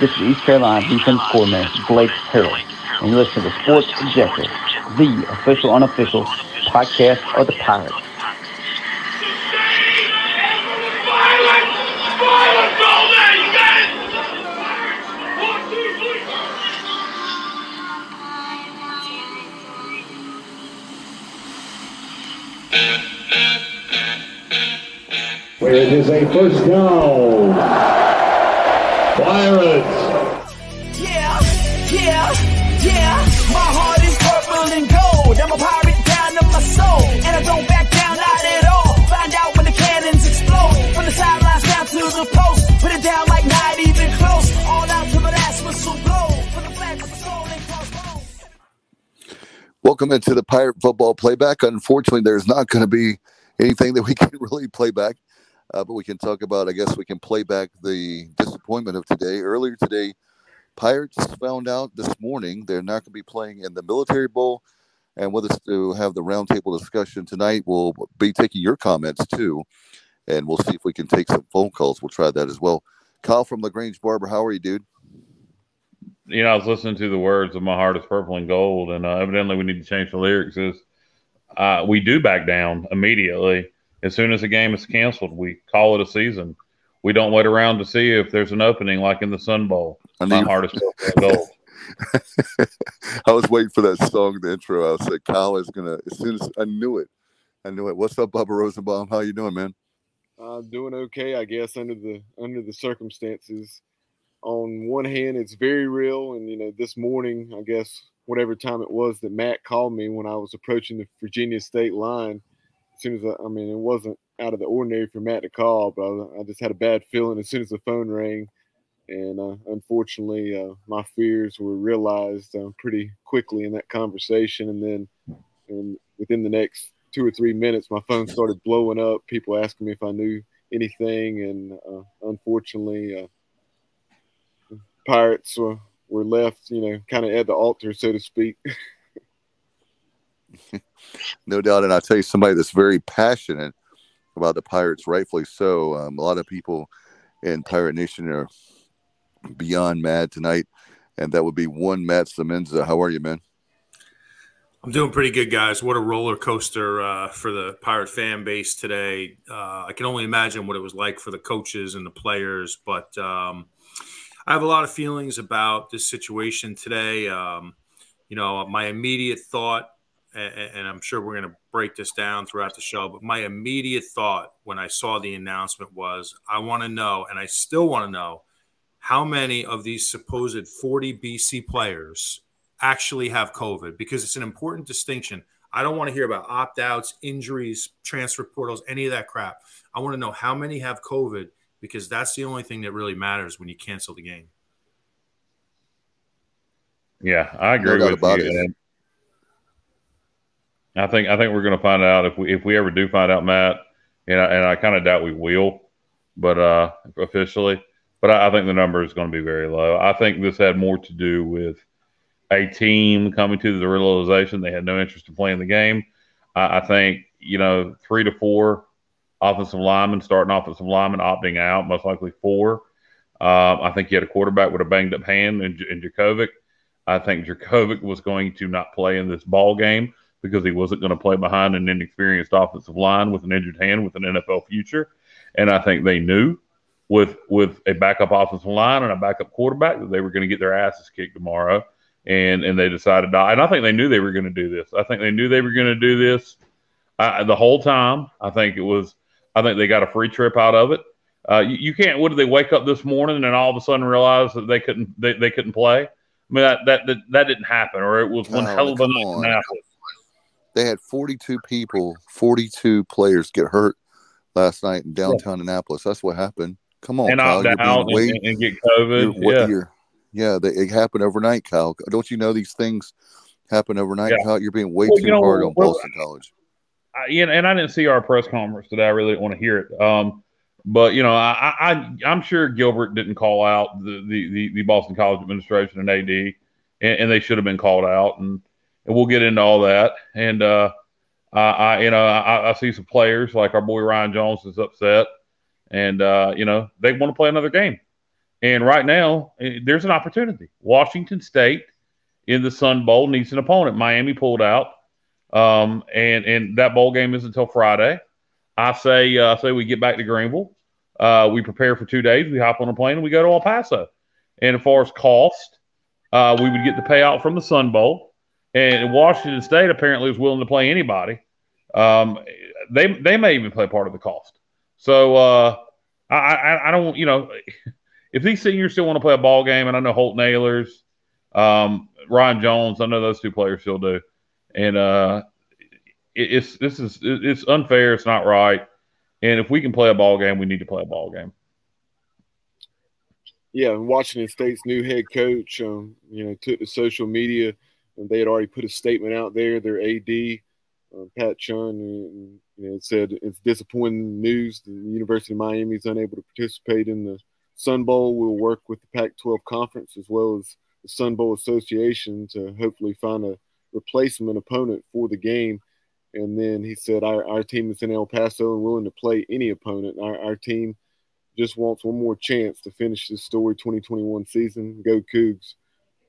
This is East Carolina defense coordinator Blake Harrell, and you listen to Sports Objective, the official unofficial podcast of the Pirates. Where it is a first down. Pirates. Yeah, yeah, yeah. My heart is purple and gold. I'm a pirate down to my soul. And I don't back down, not at all. Find out when the cannons explode. From the sidelines down to the post. Put it down like not even close. All out to the last whistle blow. From the flag of the skull and crossbones. Welcome into the Pirate Football Playback. Unfortunately, there's not going to be anything that we can really play back, uh, but we can talk about, I guess we can play back the disappointment of today. Earlier today, Pirates found out this morning they're not going to be playing in the Military Bowl. And with us to have the roundtable discussion tonight, we'll be taking your comments too. And we'll see if we can take some phone calls. We'll try that as well. Kyle from LaGrange Barber, how are you, dude? you know, I was listening to the words of "My heart is purple and gold," and uh, evidently we need to change the lyrics. Is uh, we do back down immediately as soon as the game is canceled. We call it a season. We don't wait around to see if there's an opening, like in the Sun Bowl. I My knew- heart is purple and gold. I was waiting for that song, the intro. I was like, Kyle is gonna. As soon as I knew it, I knew it. What's up, Bubba Rosenbaum? How you doing, man? I'm doing okay, I guess, under the under the circumstances. On one hand, it's very real, and you know, this morning, I guess, whatever time it was that Matt called me when I was approaching the Virginia state line. Soon as I, I mean, it wasn't out of the ordinary for Matt to call, but I, I just had a bad feeling as soon as the phone rang, and uh, unfortunately, uh, my fears were realized uh, pretty quickly in that conversation, and then, and within the next two or three minutes, my phone started blowing up. People asking me if I knew anything, and uh, unfortunately, uh, Pirates were, were left, you know, kind of at the altar, so to speak. No doubt. And I'll tell you, somebody that's very passionate about the Pirates, rightfully so. Um, a lot of people in Pirate Nation are beyond mad tonight, and that would be one Matt Semenza. How are you, man? I'm doing pretty good, guys. What a roller coaster uh, for the Pirate fan base today. Uh, I can only imagine what it was like for the coaches and the players, but um, I have a lot of feelings about this situation today. Um, you know, my immediate thought, and, and I'm sure we're going to break this down throughout the show, but my immediate thought when I saw the announcement was I want to know, and I still want to know, how many of these supposed 40 BC players actually have COVID because it's an important distinction. I don't want to hear about opt outs, injuries, transfer portals, any of that crap. I want to know how many have COVID because that's the only thing that really matters when you cancel the game. Yeah, I agree doubt with about you. I think I think we're going to find out if we if we ever do find out, Matt, and I, and I kind of doubt we will, but uh, officially, but I, I think the number is going to be very low. I think this had more to do with a team coming to the realization they had no interest in playing the game. I, I think you know three to four offensive linemen, starting offensive linemen opting out, most likely four. Um, I think you had a quarterback with a banged up hand in, in Jurkovec. I think Jurkovec was going to not play in this ball game because he wasn't going to play behind an inexperienced offensive line with an injured hand with an NFL future. And I think they knew with with a backup offensive line and a backup quarterback that they were going to get their asses kicked tomorrow. And and they decided not. And I think they knew they were going to do this. I think they knew they were going to do this uh, the whole time. I think it was. I think they got a free trip out of it. Uh, you, you can't. What did they wake up this morning and all of a sudden realize that they couldn't they, they couldn't play? I mean that, that that that didn't happen, or it was one Oh, hell of a night in on. Annapolis. They had 42 people, 42 players get hurt last night in downtown Annapolis. That's what happened. Come on, and Kyle. opt out way, and, and, and get you're, COVID. what yeah. year? Yeah, they, it happened overnight, Kyle. Don't you know these things happen overnight, Yeah. Kyle? You're being way Well, too you know, hard on well, Boston College. I, you and I didn't see our press conference today. I really didn't want to hear it. Um, but you know, I, I I'm sure Gilbert didn't call out the the, the, the Boston College administration and AD, and, and they should have been called out. And, and we'll get into all that. And uh, I, I you know I, I see some players like our boy Ryan Jones is upset, and uh, you know they want to play another game. And right now, eh, there's an opportunity. Washington State in the Sun Bowl needs an opponent. Miami pulled out, um, and and that bowl game is until Friday. I say uh, say we get back to Greenville. Uh, we prepare for two days. We hop on a plane and we go to El Paso. And as far as cost, uh, we would get the payout from the Sun Bowl. And Washington State apparently is willing to play anybody. Um, they they may even play part of the cost. So uh, I, I, I don't you know if these seniors still want to play a ball game, and I know Holton Ahlers, um, Ryan Jones, I know those two players still do, and uh, it, it's this is it's unfair. It's not right. And if we can play a ball game, we need to play a ball game. Yeah, Washington State's new head coach, um, you know, took to social media, and they had already put a statement out there. Their AD, uh, Pat Chun, and, know, said it's disappointing news. The University of Miami is unable to participate in the Sun Bowl. We'll work with the Pac-12 conference as well as the Sun Bowl Association to hopefully find a replacement opponent for the game. And then he said, our, our team is in El Paso and willing to play any opponent. Our, our team just wants one more chance to finish the story 2021 season. Go Cougs.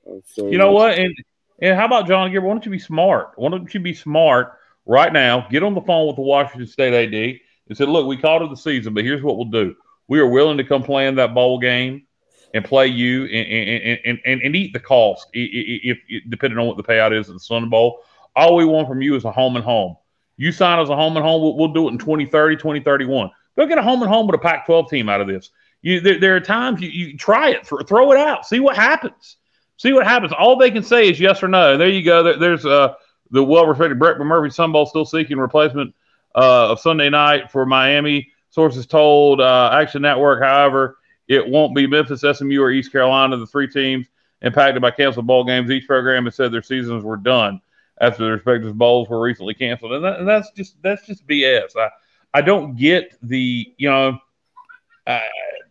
Uh, so you know what? And and how about John Gilbert? Why don't you be smart? Why don't you be smart right now? Get on the phone with the Washington State AD and said, look, we called it the season, but here's what we'll do. We are willing to come play in that bowl game and play you and and, and, and, eat the cost if, depending on what the payout is at the Sun Bowl. All we want from you is a home and home. You sign as a home and home, we'll, we'll do it in 2030, 2031. Go get a home and home with a Pac 12 team out of this. You, there, there, are times you, you try it, throw it out, see what happens. See what happens. All they can say is yes or no. There you go. There, there's uh, the well respected Brett McMurphy Sun Bowl still seeking replacement uh, of Sunday night for Miami. Sources told uh, Action Network, however, it won't be Memphis, SMU, or East Carolina, the three teams impacted by canceled bowl games. Each program has said their seasons were done after their respective bowls were recently canceled, and, that, and that's just that's just BS. I I don't get the you know, uh,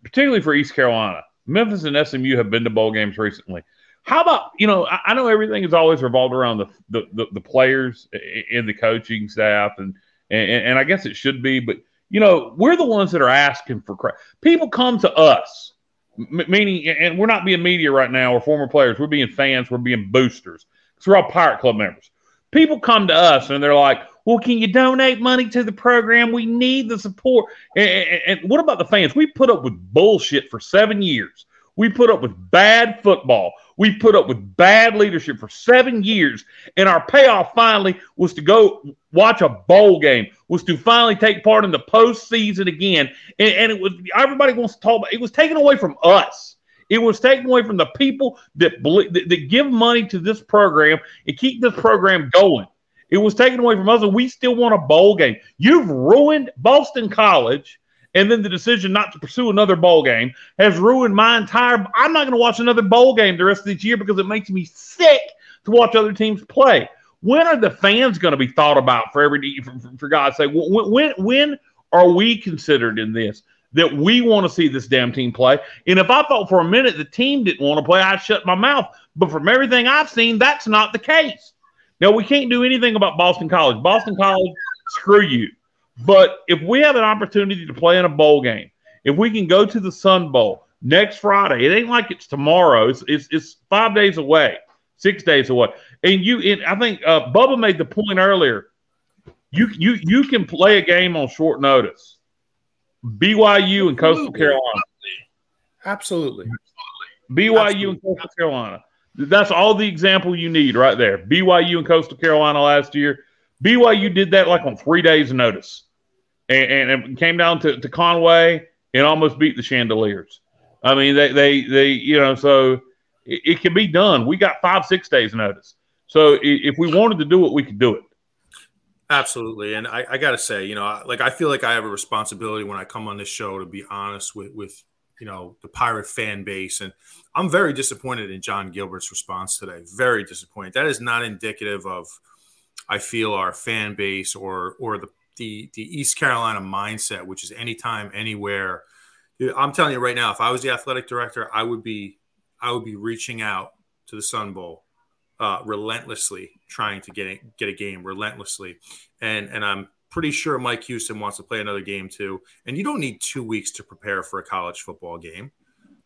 particularly for East Carolina, Memphis and SMU have been to bowl games recently. How about you know? I, I know everything is always revolved around the the, the, the players and the coaching staff, and, and and I guess it should be, but you know, we're the ones that are asking for crap. People come to us, m- meaning, and we're not being media right now or former players. We're being fans. We're being boosters because we're all Pirate Club members. People come to us and they're like, well, can you donate money to the program? We need the support. And, and, and what about the fans? We put up with bullshit for seven years. We put up with bad football. We put up with bad leadership for seven years. And our payoff finally was to go watch a bowl game, was to finally take part in the postseason again. And, and it was everybody wants to talk about it was taken away from us. It was taken away from the people that, that, that give money to this program and keep this program going. It was taken away from us, and we still want a bowl game. You've ruined Boston College and then the decision not to pursue another bowl game has ruined my entire. I'm not going to watch another bowl game the rest of this year because it makes me sick to watch other teams play. When are the fans going to be thought about for every for, for God's sake? When, when when are we considered in this? That we want to see this damn team play. And if I thought for a minute the team didn't want to play, I'd shut my mouth. But from everything I've seen, that's not the case. Now we can't do anything about Boston College. Boston College, screw you. But if we have an opportunity to play in a bowl game, if we can go to the Sun Bowl next Friday, it ain't like it's tomorrow. It's it's, it's five days away, six days away. And you, and I think uh, Bubba made the point earlier. You you you can play a game on short notice. BYU and Coastal Carolina. Absolutely. BYU Absolutely. and Coastal Carolina. That's all the example you need right there. BYU and Coastal Carolina last year. BYU did that like on three days' notice, and, and it came down to, to Conway and almost beat the Chanticleers. I mean, they they they you know so it, it can be done. We got five six days' notice, so if we wanted to do it, we could do it. Absolutely, and I, I got to say, you know, like I feel like I have a responsibility when I come on this show to be honest with with you know the pirate fan base, and I'm very disappointed in John Gilbert's response today. Very disappointed. That is not indicative of I feel our fan base or or the the, the East Carolina mindset, which is anytime, anywhere. I'm telling you right now, if I was the athletic director, I would be I would be reaching out to the Sun Bowl uh, relentlessly, trying to get a, get a game relentlessly, and and I'm pretty sure Mike Houston wants to play another game too. And you don't need two weeks to prepare for a college football game.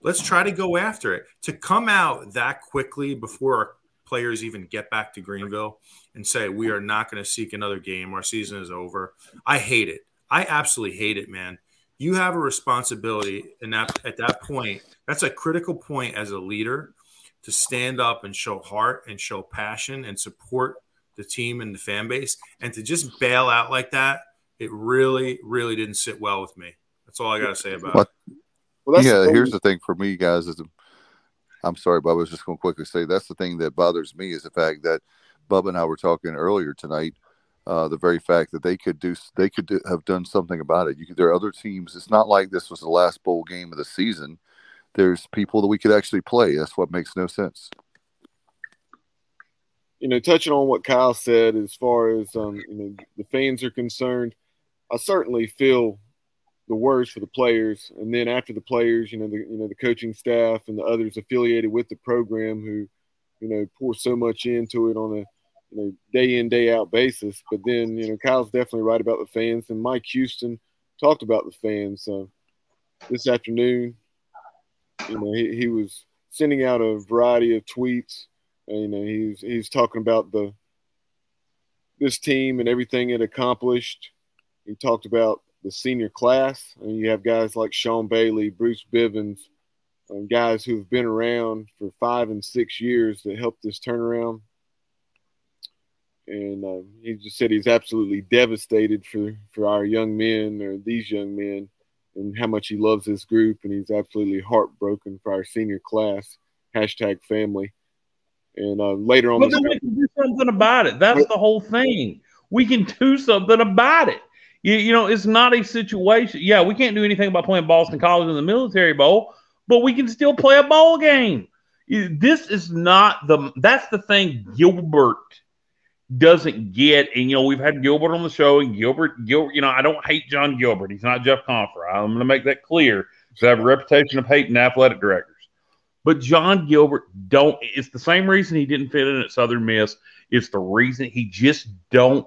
Let's try to go after it. To come out that quickly before players even get back to Greenville and say we are not going to seek another game, our season is over. I hate it. I absolutely hate it, man. You have a responsibility, and that at that point, that's a critical point as a leader to stand up and show heart and show passion and support the team and the fan base, and to just bail out like that, it really, really didn't sit well with me. That's all I got to say about What? it. Well, that's yeah, the here's the thing for me, guys. Is I'm sorry, Bubba. I was just going to quickly say that's the thing that bothers me is the fact that Bubba and I were talking earlier tonight. Uh, the very fact that they could do, they could do, have done something about it. You could, there are other teams. It's not like this was the last bowl game of the season. There's people that we could actually play. That's what makes no sense. you know, touching on what Kyle said as far as um, you know the fans are concerned, I certainly feel the worst for the players, and then after the players, you know, the you know the coaching staff and the others affiliated with the program who, you know, pour so much into it on a you know day in day out basis. But then you know Kyle's definitely right about the fans, and Mike Houston talked about the fans uh, this afternoon. You know, he, he was sending out a variety of tweets and, you know, he's he's talking about the this team and everything it accomplished. He talked about the senior class, and you have guys like Sean Bailey, Bruce Bivens, um, guys who've been around for five and six years that helped this turnaround. And uh, he just said he's absolutely devastated for for our young men or these young men, and how much he loves this group, and he's absolutely heartbroken for our senior class. Hashtag family. And uh, later on, But the we can do something about it. That's the whole thing. We can do something about it. You, you know, it's not a situation. Yeah, we can't do anything about playing Boston College in the Military Bowl, but we can still play a bowl game. This is not the. That's the thing. Gilbert doesn't get, and you know, we've had Gilbert on the show, and Gilbert, Gilbert. You know, I don't hate John Gilbert. He's not Jeff Compher. I'm going to make that clear. Because I have a reputation of hating athletic directors. But John Gilbert don't. It's the same reason he didn't fit in at Southern Miss. It's the reason he just don't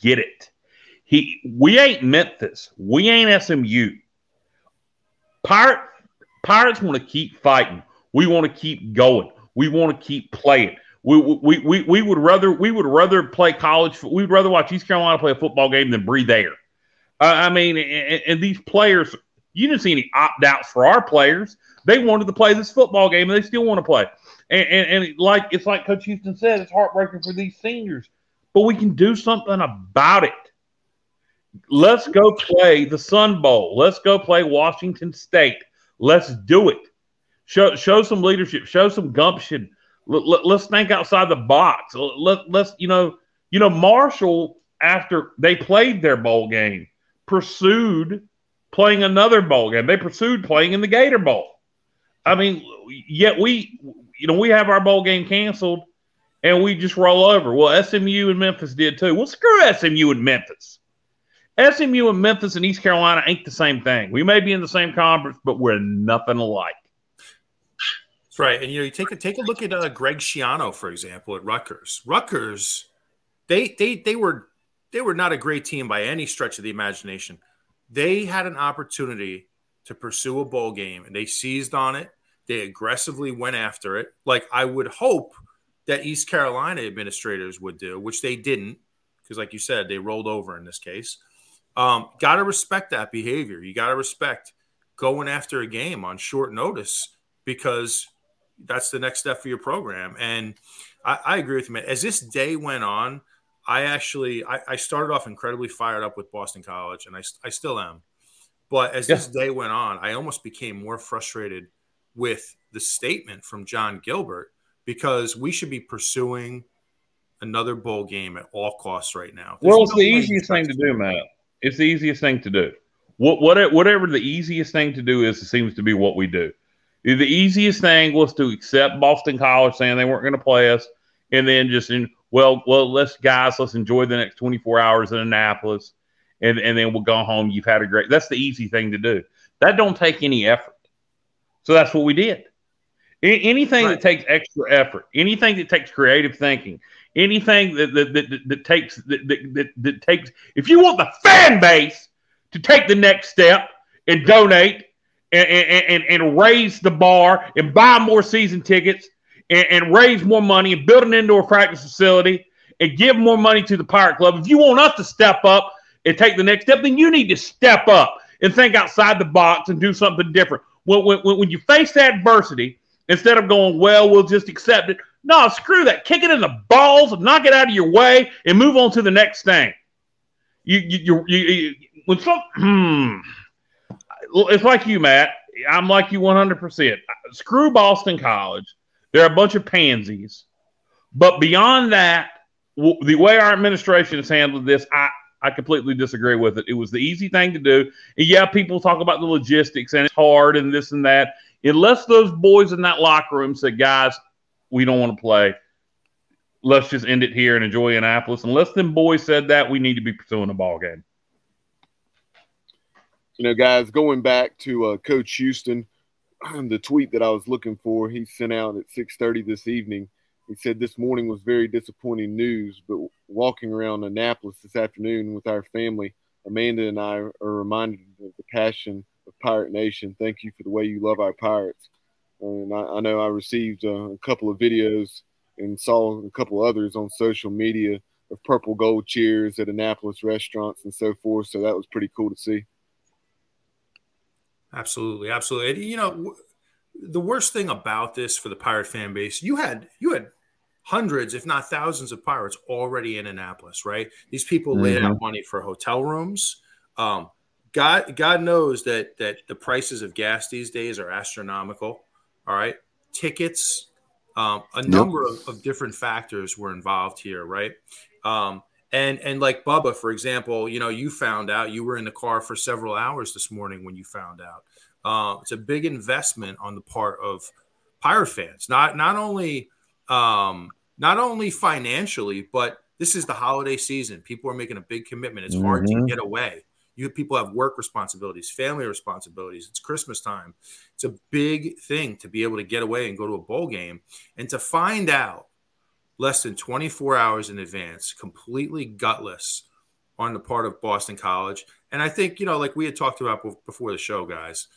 get it. He we ain't Memphis. We ain't SMU. Pirate Pirates want to keep fighting. We want to keep going. We want to keep playing. We, we, we, we would rather we would rather play college. We'd rather watch East Carolina play a football game than breathe air. Uh, I mean, and, and these players, you didn't see any opt outs for our players. They wanted to play this football game, and they still want to play. And, and, and like it's like Coach Houston said, it's heartbreaking for these seniors, but we can do something about it. Let's go play the Sun Bowl. Let's go play Washington State. Let's do it. Show show some leadership. Show some gumption. Let, us think outside the box. Let, let's you know you know Marshall after they played their bowl game pursued playing another bowl game. They pursued playing in the Gator Bowl. I mean, yet we you know we have our bowl game canceled and we just roll over. Well, SMU and Memphis did too. Well, screw SMU and Memphis. SMU and Memphis and East Carolina ain't the same thing. We may be in the same conference, but we're nothing alike. That's right. And you know, you take a take a look at uh, Greg Schiano, for example, at Rutgers. Rutgers, they they they were they were not a great team by any stretch of the imagination. They had an opportunity to pursue a bowl game, and they seized on it. They aggressively went after it, like I would hope that East Carolina administrators would do, which they didn't, because, like you said, they rolled over in this case. Um, got to respect that behavior. You got to respect going after a game on short notice because that's the next step for your program. And I, I agree with you, man. As this day went on, I actually I, I, started off incredibly fired up with Boston College, and I, I still am. But as yeah. this day went on, I almost became more frustrated with the statement from John Gilbert because we should be pursuing another bowl game at all costs right now. There's well, it's no the easiest thing to do, Matt. It's the easiest thing to do. What, what, whatever the easiest thing to do is, it seems to be what we do. The easiest thing was to accept Boston College saying they weren't going to play us, and then just in well, well, let's guys, let's enjoy the next 24 hours in Annapolis, and and then we'll go home. You've had a great. That's the easy thing to do. That don't take any effort. So that's what we did. Anything right. that takes extra effort, anything that takes creative thinking, anything that that, that, that, takes that, that, that takes if you want the fan base to take the next step and donate and, and, and raise the bar and buy more season tickets and, and raise more money and build an indoor practice facility and give more money to the Pirate Club. If you want us to step up and take the next step, then you need to step up and think outside the box and do something different. When, when, when you face adversity, instead of going, well, we'll just accept it. No, screw that. Kick it in the balls, knock it out of your way, and move on to the next thing. You, you, you, you when some, it's like you, Matt. I'm like you 100%. Screw Boston College. They're a bunch of pansies. But beyond that, the way our administration has handled this, I, I completely disagree with it. It was the easy thing to do. And yeah, people talk about the logistics and it's hard and this and that. Unless those boys in that locker room said, guys, we don't want to play. Let's just end it here and enjoy Annapolis. Unless them boys said that, we need to be pursuing a ball game. You know, guys, going back to uh, Coach Houston, the tweet that I was looking for, he sent out at 6:30 this evening – he said this morning was very disappointing news, but walking around Annapolis this afternoon with our family, Amanda and I are reminded of the passion of Pirate Nation. Thank you for the way you love our Pirates. And I, I know I received uh, a couple of videos and saw a couple others on social media of purple gold cheers at Annapolis restaurants and so forth. So that was pretty cool to see. Absolutely, absolutely. You know, the worst thing about this for the pirate fan base, you had you had hundreds, if not thousands, of pirates already in Annapolis, right? These people mm-hmm. laid out money for hotel rooms. Um, God, God knows that that the prices of gas these days are astronomical. All right, tickets, um, a number of, of, different factors were involved here, right? Um, and and like Bubba, for example, you know, you found out you were in the car for several hours this morning when you found out. Uh, it's a big investment on the part of Pirate fans, not not only um, not only financially, but this is the holiday season. People are making a big commitment. It's mm-hmm. hard to mm-hmm. get away. You people have work responsibilities, family responsibilities. It's Christmas time. It's a big thing to be able to get away and go to a bowl game and to find out less than 24 hours in advance, completely gutless on the part of Boston College. And I think, you know, like we had talked about before the show, guys,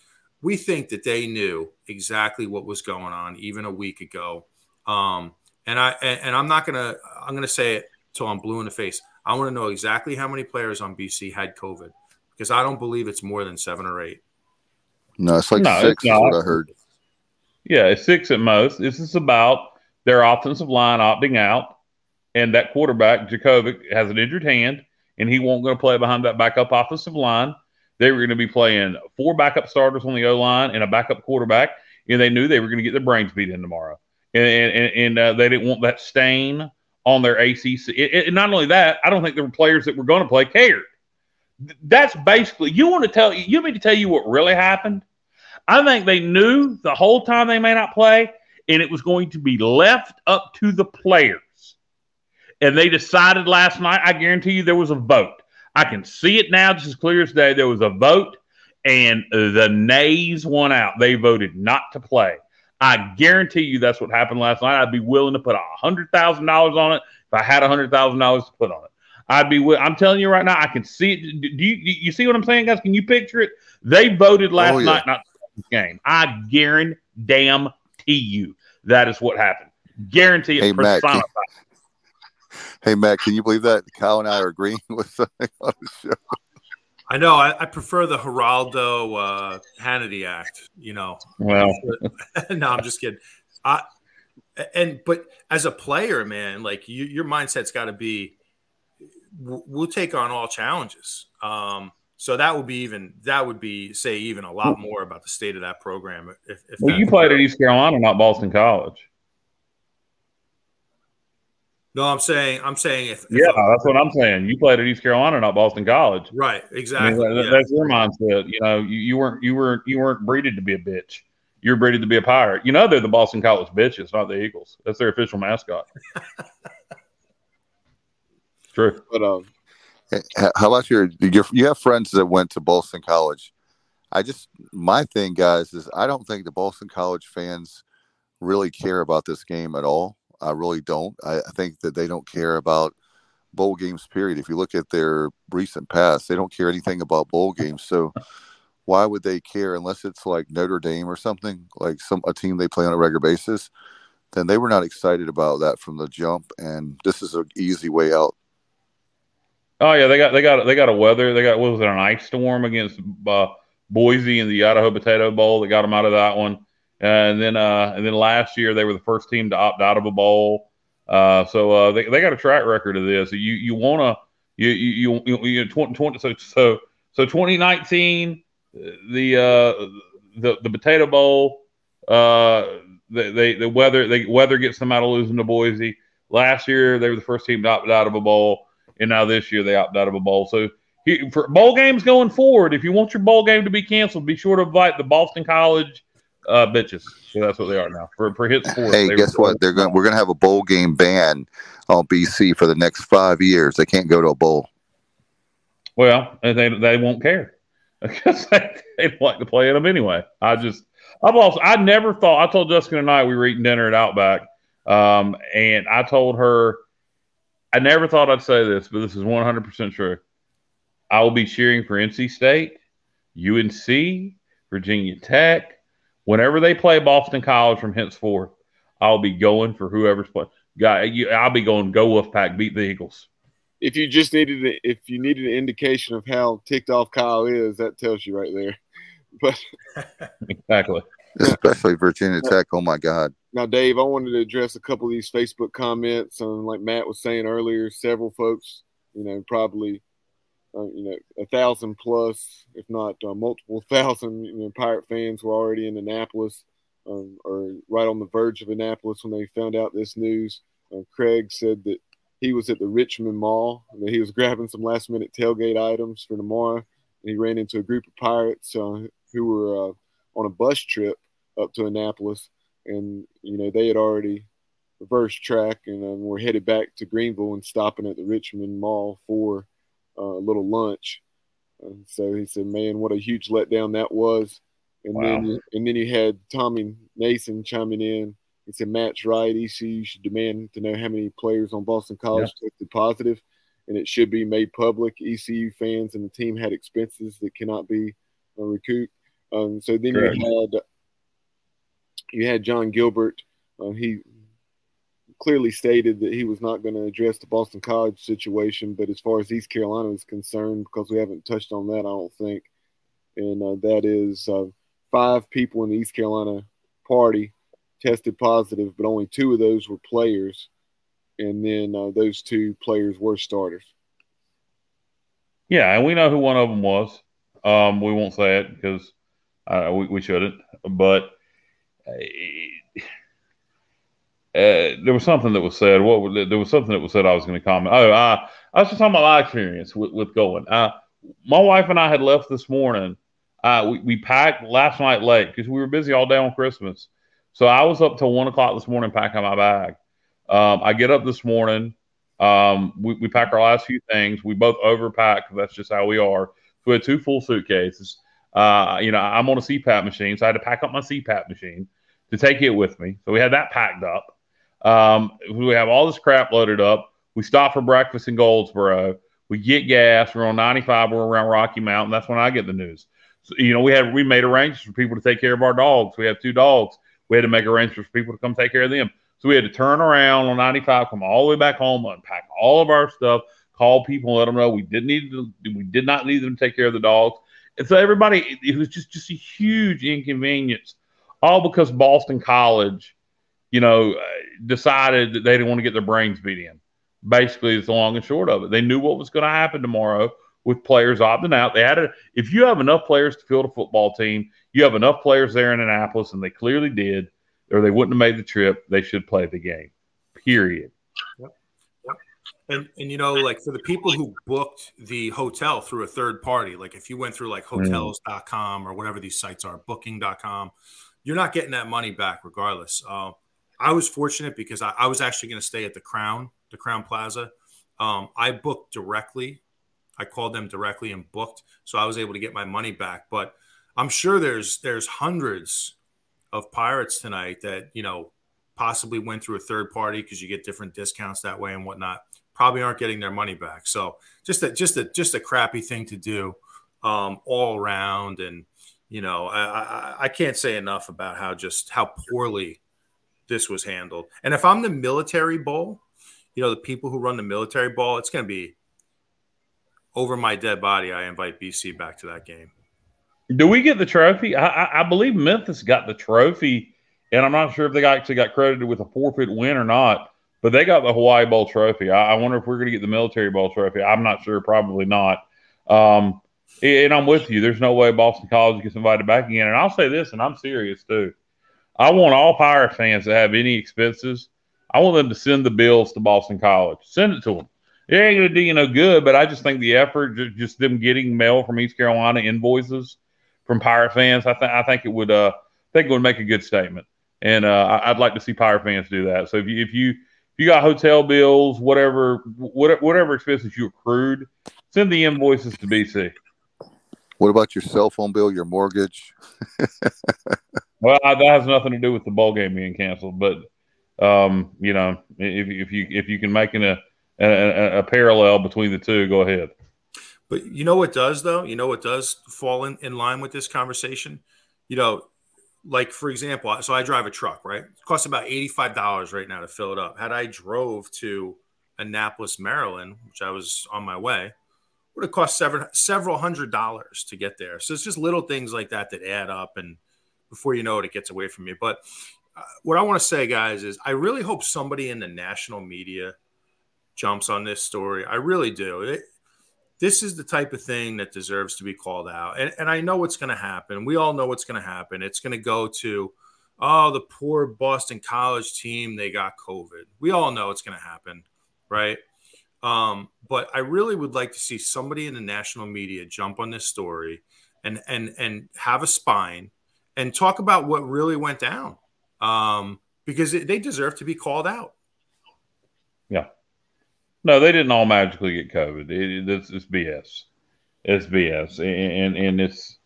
we think that they knew exactly what was going on even a week ago. Um, and I and, I'm not gonna I'm gonna say it till I'm blue in the face. I want to know exactly how many players on BC had COVID because I don't believe it's more than seven or eight. No, it's like no, six. It's what I heard. Yeah, it's six at most. This is about their offensive line opting out, and that quarterback Jurkovec has an injured hand, and he won't going to play behind that backup offensive line. They were going to be playing four backup starters on the O line and a backup quarterback, and they knew they were going to get their brains beat in tomorrow. And and, and uh, they didn't want that stain on their ACC. It, it, not only that, I don't think there were players that were going to play cared. That's basically you want to tell you want me to tell you what really happened. I think they knew the whole time they may not play, and it was going to be left up to the players. And they decided last night. I guarantee you there was a vote. I can see it now just as clear as day. There was a vote, and the nays won out. They voted not to play. I guarantee you that's what happened last night. I'd be willing to put hundred thousand dollars on it if I had hundred thousand dollars to put on it. I'd be. with. I'm telling you right now, I can see it. Do you you see what I'm saying, guys? Can you picture it? They voted last oh, yeah. night not to game. I guarantee damn you that is what happened. Guarantee it. Hey, Matt, can, Hey, Matt, can you believe that Kyle and I are agreeing with on the show? I know. I, I prefer the Geraldo uh, Hannity Act. You know. Well, no, I'm just kidding. I, and but as a player, man, like you, your mindset's got to be, we'll take on all challenges. Um, so that would be even that would be say even a lot more about the state of that program. If, if well, you played at East Carolina, not Boston College. No, I'm saying I'm saying if, yeah, that's what I'm saying. You played at East Carolina, not Boston College. Right, exactly. I mean, that, yeah. That's your mindset. You know, you, you weren't you weren't you weren't breeded to be a bitch. You're breeded to be a pirate. You know, they're the Boston College bitches, not the Eagles. That's their official mascot. True. But um, how about your, your you have friends that went to Boston College? I just my thing, guys, is I don't think the Boston College fans really care about this game at all. I really don't. I, I think that they don't care about bowl games. Period. If you look at their recent past, they don't care anything about bowl games. So why would they care unless it's like Notre Dame or something like some a team they play on a regular basis? Then they were not excited about that from the jump, and this is an easy way out. Oh yeah, they got they got they got a weather. They got what was it an ice storm against uh, Boise in the Idaho Potato Bowl that got them out of that one. And then uh, and then last year they were the first team to opt out of a bowl. Uh, so uh, they, they got a track record of this. You you want to you you you, you 20, 20, so so so 2019 the uh the the Potato Bowl uh they, they the weather the weather gets them out of losing to Boise. Last year they were the first team to opt out of a bowl, and now this year they opted out of a bowl. So he, for bowl games going forward, if you want your bowl game to be canceled, be sure to invite the Boston College uh, bitches. So that's what they are now for for hit sports. Hey, guess what? They're going. We're going to have a bowl game ban on BC for the next five years. They can't go to a bowl. Well, they they won't care because they, they like to play in them anyway. I just I've also I never thought I told Jessica tonight we were eating dinner at Outback, um, and I told her I never thought I'd say this, but this is one hundred percent true. I will be cheering for NC State, UNC, Virginia Tech. Whenever they play Boston College from henceforth, I'll be going for whoever's playing. Guy, I'll be going go Wolfpack, beat the Eagles. If you just needed, if you needed an indication of how ticked off Kyle is, that tells you right there. But exactly, especially Virginia Tech. Oh my God! Now, Dave, I wanted to address a couple of these Facebook comments. Um, like Matt was saying earlier, several folks, you know, probably uh, you know, a thousand plus, if not uh, multiple thousand, you know, Pirate fans were already in Annapolis um, or right on the verge of Annapolis when they found out this news. Uh, Craig said that he was at the Richmond Mall and that he was grabbing some last minute tailgate items for tomorrow. And he ran into a group of pirates uh, who were uh, on a bus trip up to Annapolis. And, you know, they had already reversed track and um, were headed back to Greenville and stopping at the Richmond Mall for uh, a little lunch. And so he said, "Man, what a huge letdown that was." And wow. then and then you had Tommy Nason chiming in. He said, "Matt's right. ECU should demand to know how many players on Boston College yeah. tested positive, and it should be made public. ECU fans and the team had expenses that cannot be uh, recouped." Um, so then Correct. you had you had John Gilbert. Uh, he clearly stated that he was not going to address the Boston College situation. But as far as East Carolina is concerned, because we haven't touched on that, I don't think, and uh, that is uh, five people in the East Carolina party tested positive, but only two of those were players, and then uh, those two players were starters. Yeah, and we know who one of them was. Um, we won't say it because uh, we, we shouldn't, but there was something that was said. What there was something that was said. I was going to comment. Oh, I I was just talking about my experience with, with going. Uh, my wife and I had left this morning. Uh, we, we packed last night late because we were busy all day on Christmas. So I was up till one o'clock this morning packing my bag. Um, I get up this morning. Um, we, we pack our last few things. We both overpack. That's just how we are. So we had two full suitcases. Uh, you know, I'm on a CPAP machine, so I had to pack up my CPAP machine to take it with me. So we had that packed up. Um, we have all this crap loaded up. We stop for breakfast in Goldsboro. We get gas. We're on 95. We're around Rocky Mountain. That's when I get the news. So, you know, we had we made arrangements for people to take care of our dogs. We have two dogs. We had to make arrangements for people to come take care of them. So we had to turn around on 95, come all the way back home, unpack all of our stuff, call people, and let them know we didn't need to, we did not need them to take care of the dogs. And so everybody, it was just just a huge inconvenience, all because Boston College you know, decided that they didn't want to get their brains beat in. Basically, it's the long and short of it. They knew what was going to happen tomorrow with players opting out. They had a, if you have enough players to field a football team, you have enough players there in Annapolis, and they clearly did, or they wouldn't have made the trip. They should play the game. Period. Yep. Yep. And and you know, like for the people who booked the hotel through a third party, like if you went through like mm. hotels.com or whatever these sites are, booking.com, you're not getting that money back regardless. Uh, I was fortunate because I, I was actually going to stay at the Crown, the Crowne Plaza. Um, I booked directly. I called them directly and booked, so I was able to get my money back. But I'm sure there's there's hundreds of pirates tonight that you know possibly went through a third party because you get different discounts that way and whatnot. Probably aren't getting their money back. So just a just a just a crappy thing to do um, all around. And You know, I, I, I can't say enough about how just how poorly this was handled. And if I'm the military bowl, you know, the people who run the military ball, it's going to be over my dead body. I invite BC back to that game. Do we get the trophy? I, I, I believe Memphis got the trophy, and I'm not sure if they actually got credited with a forfeit win or not. But they got the Hawaii Bowl trophy. I, I wonder if we're going to get the Military Bowl trophy. I'm not sure. Probably not. Um, and I'm with you. There's no way Boston College gets invited back again. And I'll say this, and I'm serious too. I want all Pirate fans that have any expenses. I want them to send the bills to Boston College. Send it to them. It ain't going to do you no good, but I just think the effort, just, them getting mail from East Carolina invoices from Pirate fans, I think I think it would uh I think it would make a good statement, and uh, I'd like to see Pirate fans do that. So if you if you if you got hotel bills, whatever, whatever expenses you accrued, send the invoices to BC. What about your cell phone bill, your mortgage? well, that has nothing to do with the ball game being canceled, but um, you know, if, if you if you can make an, a, a, a parallel between the two, go ahead. But you know what does though? You know what does fall in, in line with this conversation? You know, like for example, so I drive a truck, right? It costs about $85 right now to fill it up. Had I drove to Annapolis, Maryland, which I was on my way, would have cost several several hundred dollars to get there. So it's just little things like that that add up and before you know it, it gets away from you. But uh, what I want to say, guys, is I really hope somebody in the national media jumps on this story. I really do. It, this is the type of thing that deserves to be called out. And, and I know what's going to happen. We all know what's going to happen. It's going to go to, oh, the poor Boston College team, they got COVID. We all know it's going to happen, right? Um, but I really would like to see somebody in the national media jump on this story and and and have a spine and talk about what really went down um, because it, they deserve to be called out. Yeah. No, they didn't all magically get COVID. It, it's, it's BS. It's BS, and and it's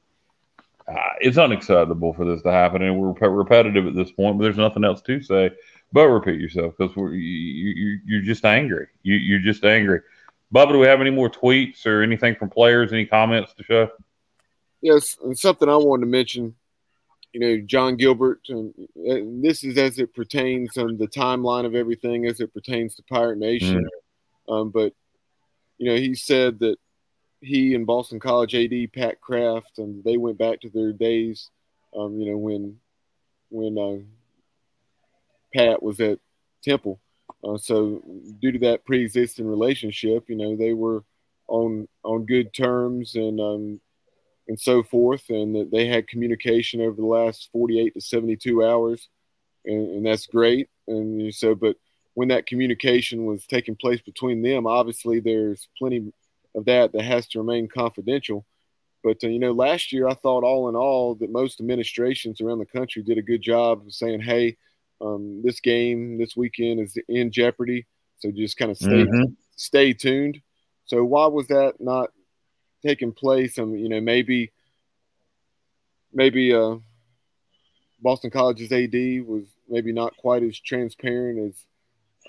uh, it's unacceptable for this to happen. And we're repetitive at this point, but there's nothing else to say but repeat yourself because you, you you're just angry. You you're just angry. Bubba, do we have any more tweets or anything from players? Any comments to show? Yes, and something I wanted to mention you know, John Gilbert, and, and this is as it pertains on the timeline of everything as it pertains to Pirate Nation. Mm. Um, but you know, he said that he and Boston College AD Pat Kraft, and they went back to their days, um, you know, when when uh, Pat was at Temple. Uh, so due to that pre-existing relationship, you know, they were on on good terms, and um, and so forth, and that they had communication over the last 48 to 72 hours, and, and that's great. And so, but when that communication was taking place between them, obviously there's plenty of that that has to remain confidential. But uh, you know, last year I thought all in all that most administrations around the country did a good job of saying, "Hey, um, this game this weekend is in jeopardy, so just kind of stay mm-hmm. stay tuned." So why was that not taking place. and you know, maybe maybe uh, Boston College's AD was maybe not quite as transparent as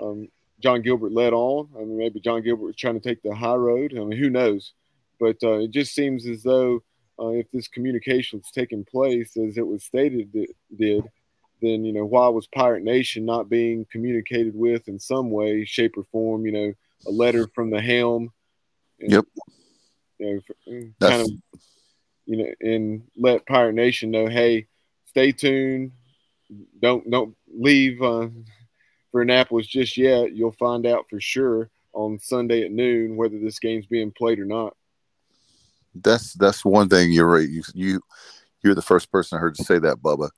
um, John Gilbert led on. I mean, maybe John Gilbert was trying to take the high road. I mean, who knows? But uh, it just seems as though uh, if this communication was taking place as it was stated it did, then you know why was Pirate Nation not being communicated with in some way, shape, or form? You know, a letter from the helm. And, yep you know, kind of, you know, and let Pirate Nation know, hey, stay tuned. Don't don't leave uh, for Annapolis just yet. You'll find out for sure on Sunday at noon whether this game's being played or not. That's that's one thing you're right. You you you're the first person I heard to say that, Bubba,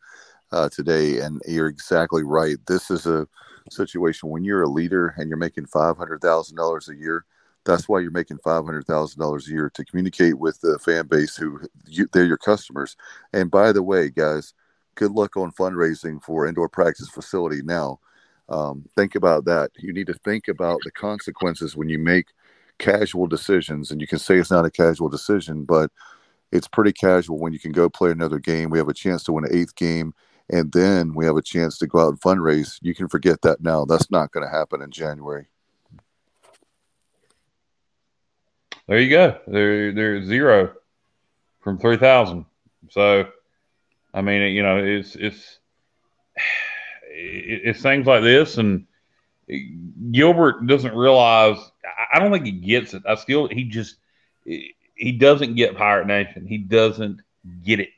uh, today, and you're exactly right. This is a situation when you're a leader and you're making five hundred thousand dollars a year that's why you're making five hundred thousand dollars a year to communicate with the fan base who you, they're your customers. And by the way, guys, good luck on fundraising for indoor practice facility now. Um, think about that. You need to think about the consequences when you make casual decisions. And you can say it's not a casual decision, but it's pretty casual when you can go play another game. We have a chance to win an eighth game, and then we have a chance to go out and fundraise. You can forget that now. That's not going to happen in January. There you go. They're they're zero from three thousand. So, I mean, you know, it's it's it's things like this, and Gilbert doesn't realize. I don't think he gets it. I still, he just he doesn't get Pirate Nation. He doesn't get it.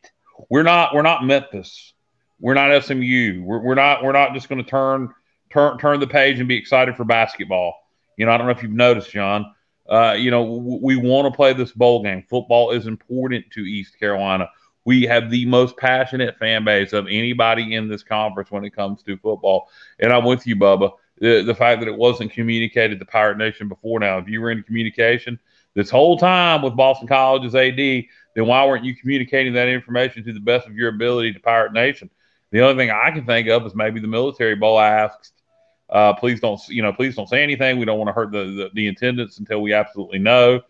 We're not we're not Memphis. We're not SMU. We're, we're not we're not just going to turn turn turn the page and be excited for basketball. You know, I don't know if you've noticed, John. Uh, you know, w- we want to play this bowl game. Football is important to East Carolina. We have the most passionate fan base of anybody in this conference when it comes to football. And I'm with you, Bubba. The, the fact that it wasn't communicated to Pirate Nation before now, if you were in communication this whole time with Boston College's AD, then why weren't you communicating that information to the best of your ability to Pirate Nation? The only thing I can think of is maybe the military bowl asked uh, please don't, you know, please don't say anything. We don't want to hurt the, the, the attendance until we absolutely know.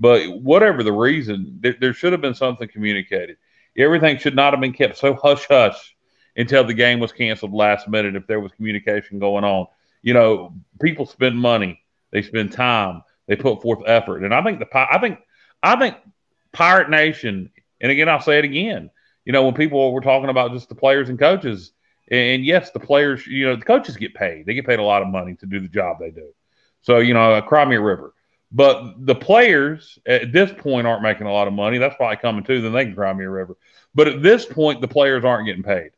But whatever the reason, there, there should have been something communicated. Everything should not have been kept so hush hush until the game was canceled last minute. If there was communication going on, you know, people spend money, they spend time, they put forth effort, and I think the I think I think Pirate Nation, and again I'll say it again. You know, when people were talking about just the players and coaches, and yes, the players, you know, the coaches get paid. They get paid a lot of money to do the job they do. So, you know, cry me a river. But the players at this point aren't making a lot of money. That's probably coming too. Then they can cry me a river. But at this point, the players aren't getting paid.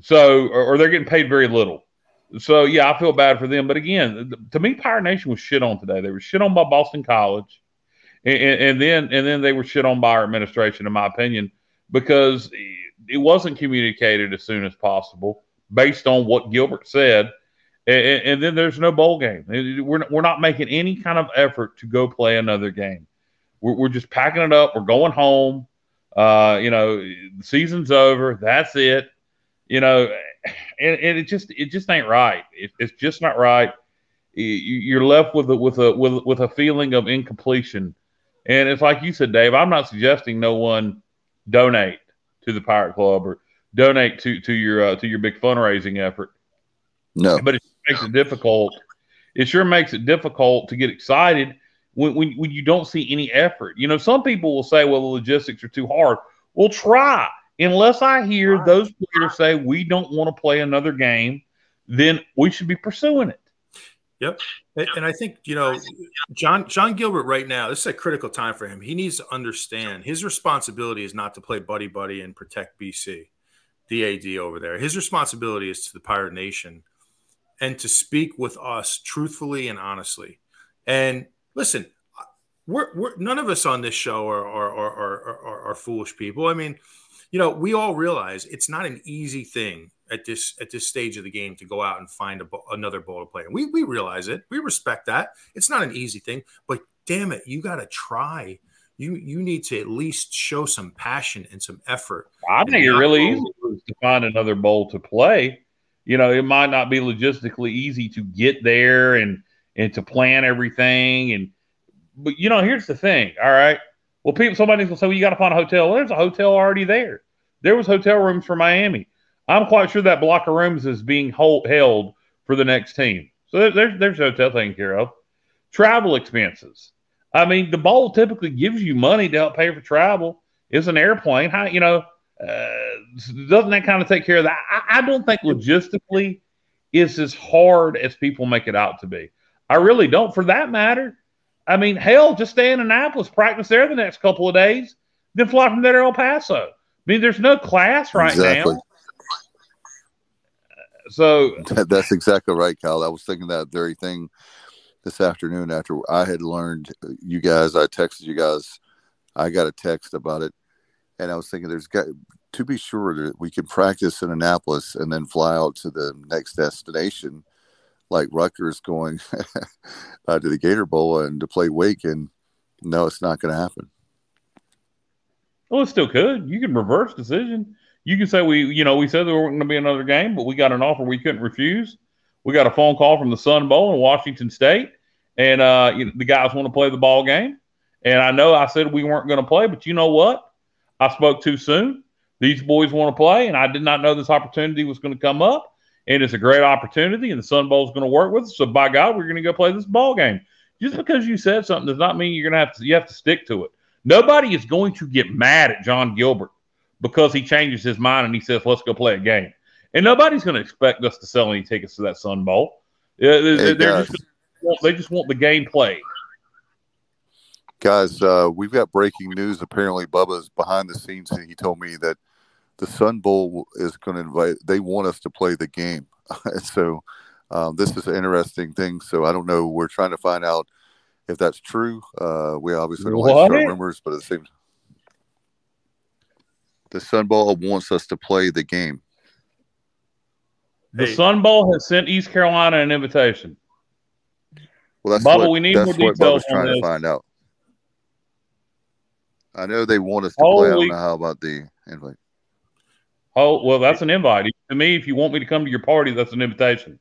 So, or, or they're getting paid very little. So, yeah, I feel bad for them. But again, to me, Pirate Nation was shit on today. They were shit on by Boston College, and, and then and then they were shit on by our administration, in my opinion, because it wasn't communicated as soon as possible based on what Gilbert said. And, and, then there's no bowl game. We're, we're not making any kind of effort to go play another game. We're, we're just packing it up. We're going home. Uh, you know, the season's over. That's it. You know, and, and it just it just ain't right. It, it's just not right. You're left with a with a with with a feeling of incompletion, and it's like you said, Dave. I'm not suggesting no one donate to the Pirate Club or donate to to your uh, to your big fundraising effort. No, but it makes it difficult. It sure makes it difficult to get excited when, when when you don't see any effort. You know, some people will say, "Well, the logistics are too hard." Well, try. Unless I hear those players say we don't want to play another game, then we should be pursuing it. Yep. And I think, you know, John John Gilbert right now, this is a critical time for him. He needs to understand his responsibility is not to play buddy buddy and protect BC, the AD over there. His responsibility is to the Pirate Nation and to speak with us truthfully and honestly. And listen, we're, we're none of us on this show are are, are, are, are foolish people. I mean, you know, we all realize it's not an easy thing at this at this stage of the game to go out and find a, another bowl to play. And we we realize it. We respect that. It's not an easy thing, but damn it, you got to try. You you need to at least show some passion and some effort. I think it really easy to find another bowl to play. You know, it might not be logistically easy to get there and and to plan everything and but you know, here's the thing. All right. Well, people somebody's gonna say, Well, you gotta find a hotel. Well, there's a hotel already there. There was hotel rooms for Miami. I'm quite sure that block of rooms is being hold, held for the next team. So there's there's hotel taken care of. Travel expenses. I mean, the bowl typically gives you money to help pay for travel. It's an airplane. How you know? Uh, doesn't that kind of take care of that? I, I don't think logistically is as hard as people make it out to be. I really don't. For that matter, I mean, hell, just stay in Annapolis, practice there the next couple of days, then fly from there to El Paso. I mean, there's no class right exactly. now. So that's exactly right, Kyle. I was thinking that very thing this afternoon after I had learned uh, you guys. I texted you guys. I got a text about it, and I was thinking there's got to be sure that we can practice in Annapolis and then fly out to the next destination, like Rutgers going uh, to the Gator Bowl and to play Wake. And no, it's not going to happen. Well, it still could. You can reverse decision you can say we, you know, we said there weren't going to be another game, but we got an offer we couldn't refuse. We got a phone call from the Sun Bowl in Washington State, and uh, you know, the guys want to play the ball game. And I know I said we weren't going to play, but you know what? I spoke too soon. These boys want to play, and I did not know this opportunity was going to come up. And it's a great opportunity, and the Sun Bowl is going to work with us. So by God, we're going to go play this ball game. Just because you said something does not mean you're going to have to. You have to stick to it. Nobody is going to get mad at John Gilbert because he changes his mind and he says, "Let's go play a game." And nobody's going to expect us to sell any tickets to that Sun Bowl. They're, they're just, they just want the game played. Guys, uh, we've got breaking news. Apparently, Bubba's behind the scenes. and He told me that the Sun Bowl is going to invite. They want us to play the game. so um, this is an interesting thing. So I don't know. We're trying to find out if that's true. Uh, we obviously don't like to start What? rumors, but it seems the Sun Bowl wants us to play the game. The Hey. Sun Bowl has sent East Carolina an invitation. Well, that's Bubba, what, we need that's more what details Bubba's on trying to this. find out. I know they want us to play. I don't know how about the invite. Oh well, that's an invite to me. If you want me to come to your party, that's an invitation.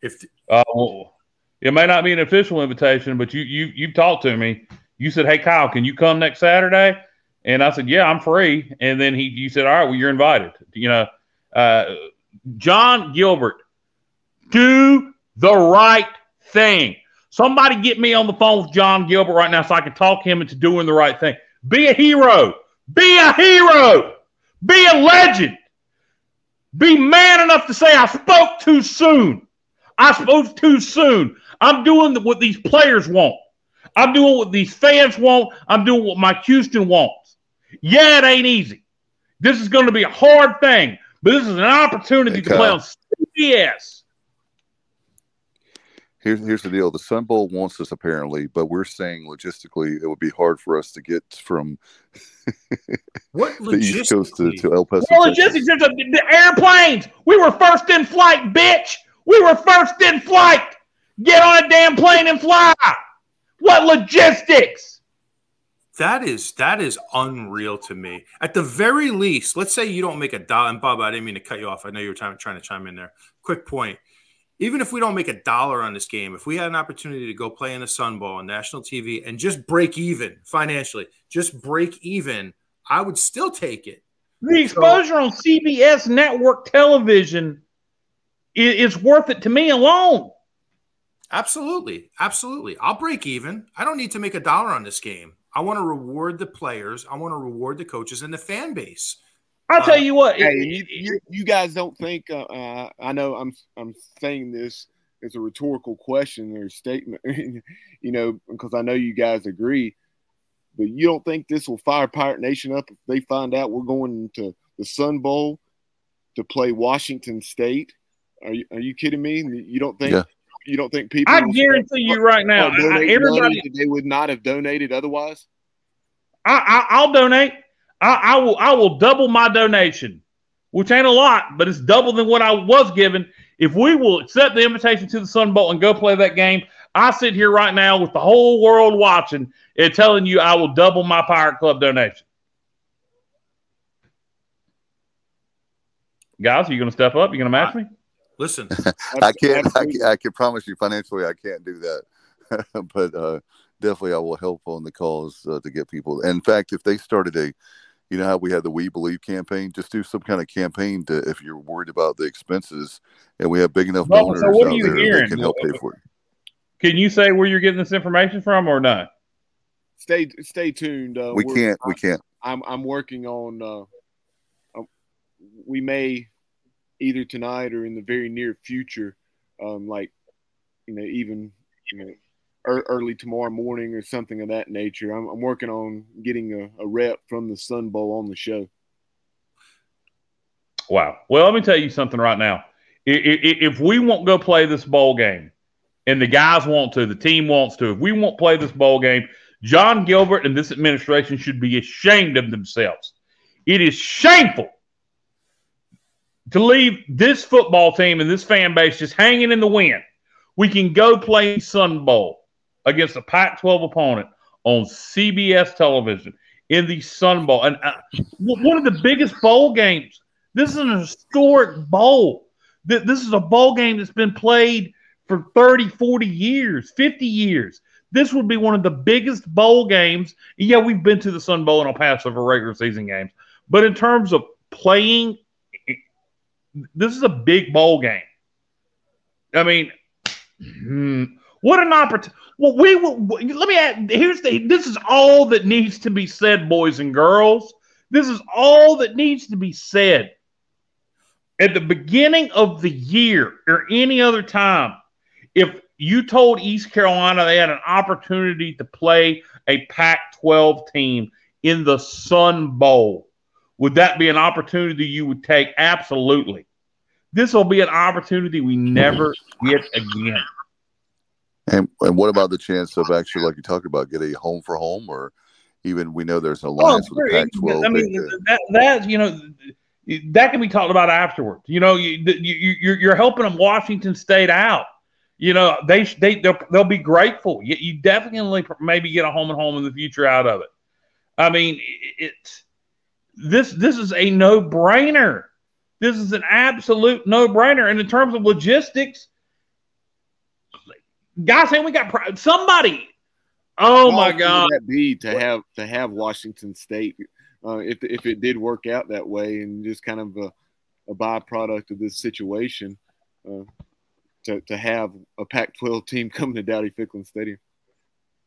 If Uh, well, it may not be an official invitation, but you you you've talked to me. You said, "Hey Kyle, can you come next Saturday?" And I said, "Yeah, I'm free." And then he you said, "All right, well you're invited." You know, uh, John Gilbert, do the right thing. Somebody get me on the phone with John Gilbert right now so I can talk him into doing the right thing. Be a hero. Be a hero. Be a legend. Be man enough to say I spoke too soon. I spoke too soon. I'm doing what these players want. I'm doing what these fans want. I'm doing what Mike Houston wants. Yeah, it ain't easy. This is going to be a hard thing, but this is an opportunity Hey, to play on CBS. Here's here's the deal. The Sun Bowl wants us apparently, but we're saying logistically it would be hard for us to get from what the East Coast to, to El Paso. Well, logistics, there's a, the airplanes. We were first in flight, bitch. We were first in flight. Get on a damn plane and fly. What logistics? That is that is unreal to me. At the very least, let's say you don't make a dollar. And Bob, I didn't mean to cut you off. I know you were trying, trying to chime in there. Quick point. Even if we don't make a dollar on this game, if we had an opportunity to go play in the Sun Bowl on national TV and just break even financially, just break even, I would still take it. The exposure on CBS network television i- is, worth it to me alone. Absolutely. Absolutely. I'll break even. I don't need to make a dollar on this game. I want to reward the players. I want to reward the coaches and the fan base. I'll tell you what. Hey, it- you, you, you guys don't think? Uh, uh, I know I'm I'm saying this as a rhetorical question or statement, you know, because I know you guys agree. But you don't think this will fire Pirate Nation up if they find out we're going to the Sun Bowl to play Washington State? Are you are you kidding me? You don't think? Yeah. You don't think people? I will guarantee you right now, I- I- everybody, they would not have donated otherwise. I, I, I'll donate. I, I will. I will double my donation, which ain't a lot, but it's double than what I was given. If we will accept the invitation to the Sun Bowl and go play that game, I sit here right now with the whole world watching and telling you I will double my Pirate Club donation. Guys, are you going to step up? You going to match me? Listen, I can't. I, Absolutely. can- I can promise you financially, I can't do that. but uh, definitely, I will help on the cause uh, to get people. In fact, if they started a, you know how we had the We Believe campaign, just do some kind of campaign to if you're worried about the expenses, and we have big enough Well, donors so what are out you there hearing? that can help pay for it. Can you say where you're getting this information from or not? Stay stay tuned. Uh, We we're- can't. We can't. I'm I'm working on. Uh, um, we may either tonight or in the very near future, um, like you know, even you know, ear early tomorrow morning or something of that nature. I'm, I'm working on getting a, a rep from the Sun Bowl on the show. Wow. Well, let me tell you something right now. I- I- I- If we won't go play this bowl game, and the guys want to, the team wants to, if we won't play this bowl game, John Gilbert and this administration should be ashamed of themselves. It is shameful to leave this football team and this fan base just hanging in the wind. We can go play Sun Bowl against a Pac 12 opponent on CBS television in the Sun Bowl. And uh, one of the biggest bowl games. This is an historic bowl. This is a bowl game that's been played for 30, 40 years, 50 years. This would be one of the biggest bowl games. Yeah, we've been to the Sun Bowl a past of regular season games. But in terms of playing, this is a big bowl game. I mean, hmm, what an opportunity. Well, we will. Let me add. Here's the. This is all that needs to be said, boys and girls. This is all that needs to be said. At the beginning of the year or any other time, if you told East Carolina they had an opportunity to play a Pac 12 team in the Sun Bowl, would that be an opportunity you would take? Absolutely. This will be an opportunity we never get again. And and what about the chance of actually, like you talked about, get a home for home, or even we know there's an oh, alliance Oh, with the. Pac-12. I mean, uh, that, that you know, that can be talked about afterwards. You know, you, you you're, you're helping them Washington State out. You know, they they they'll, they'll be grateful. You, you definitely maybe get a home and home in the future out of it. I mean, it's this this is a no brainer. This is an absolute no brainer. And in terms of logistics, guys, saying we got pro- somebody. Oh How my God! that be to have to have Washington State uh, if if it did work out that way and just kind of a, a byproduct of this situation uh, to to have a Pac-12 team coming to Dowdy Ficklen Stadium.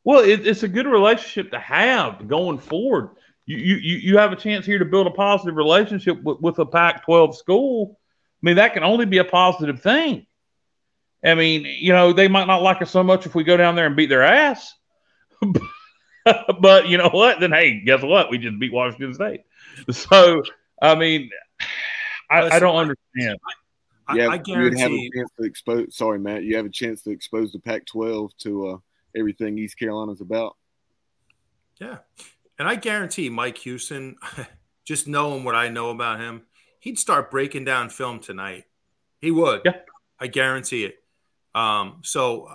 Well, it, it's a good relationship to have going forward. You, you you have a chance here to build a positive relationship with, with a Pac-12 school. I mean, that can only be a positive thing. I mean, you know, they might not like us so much if we go down there and beat their ass. but you know what? Then hey, guess what? We just beat Washington State. So I mean, I, I don't understand. I, yeah, I you would have a chance to expose. Sorry, Matt, you have a chance to expose the Pac-12 to uh, everything East Carolina's about. Yeah. And I guarantee Mike Houston, just knowing what I know about him, he'd start breaking down film tonight. He would. Yeah. I guarantee it. Um, so,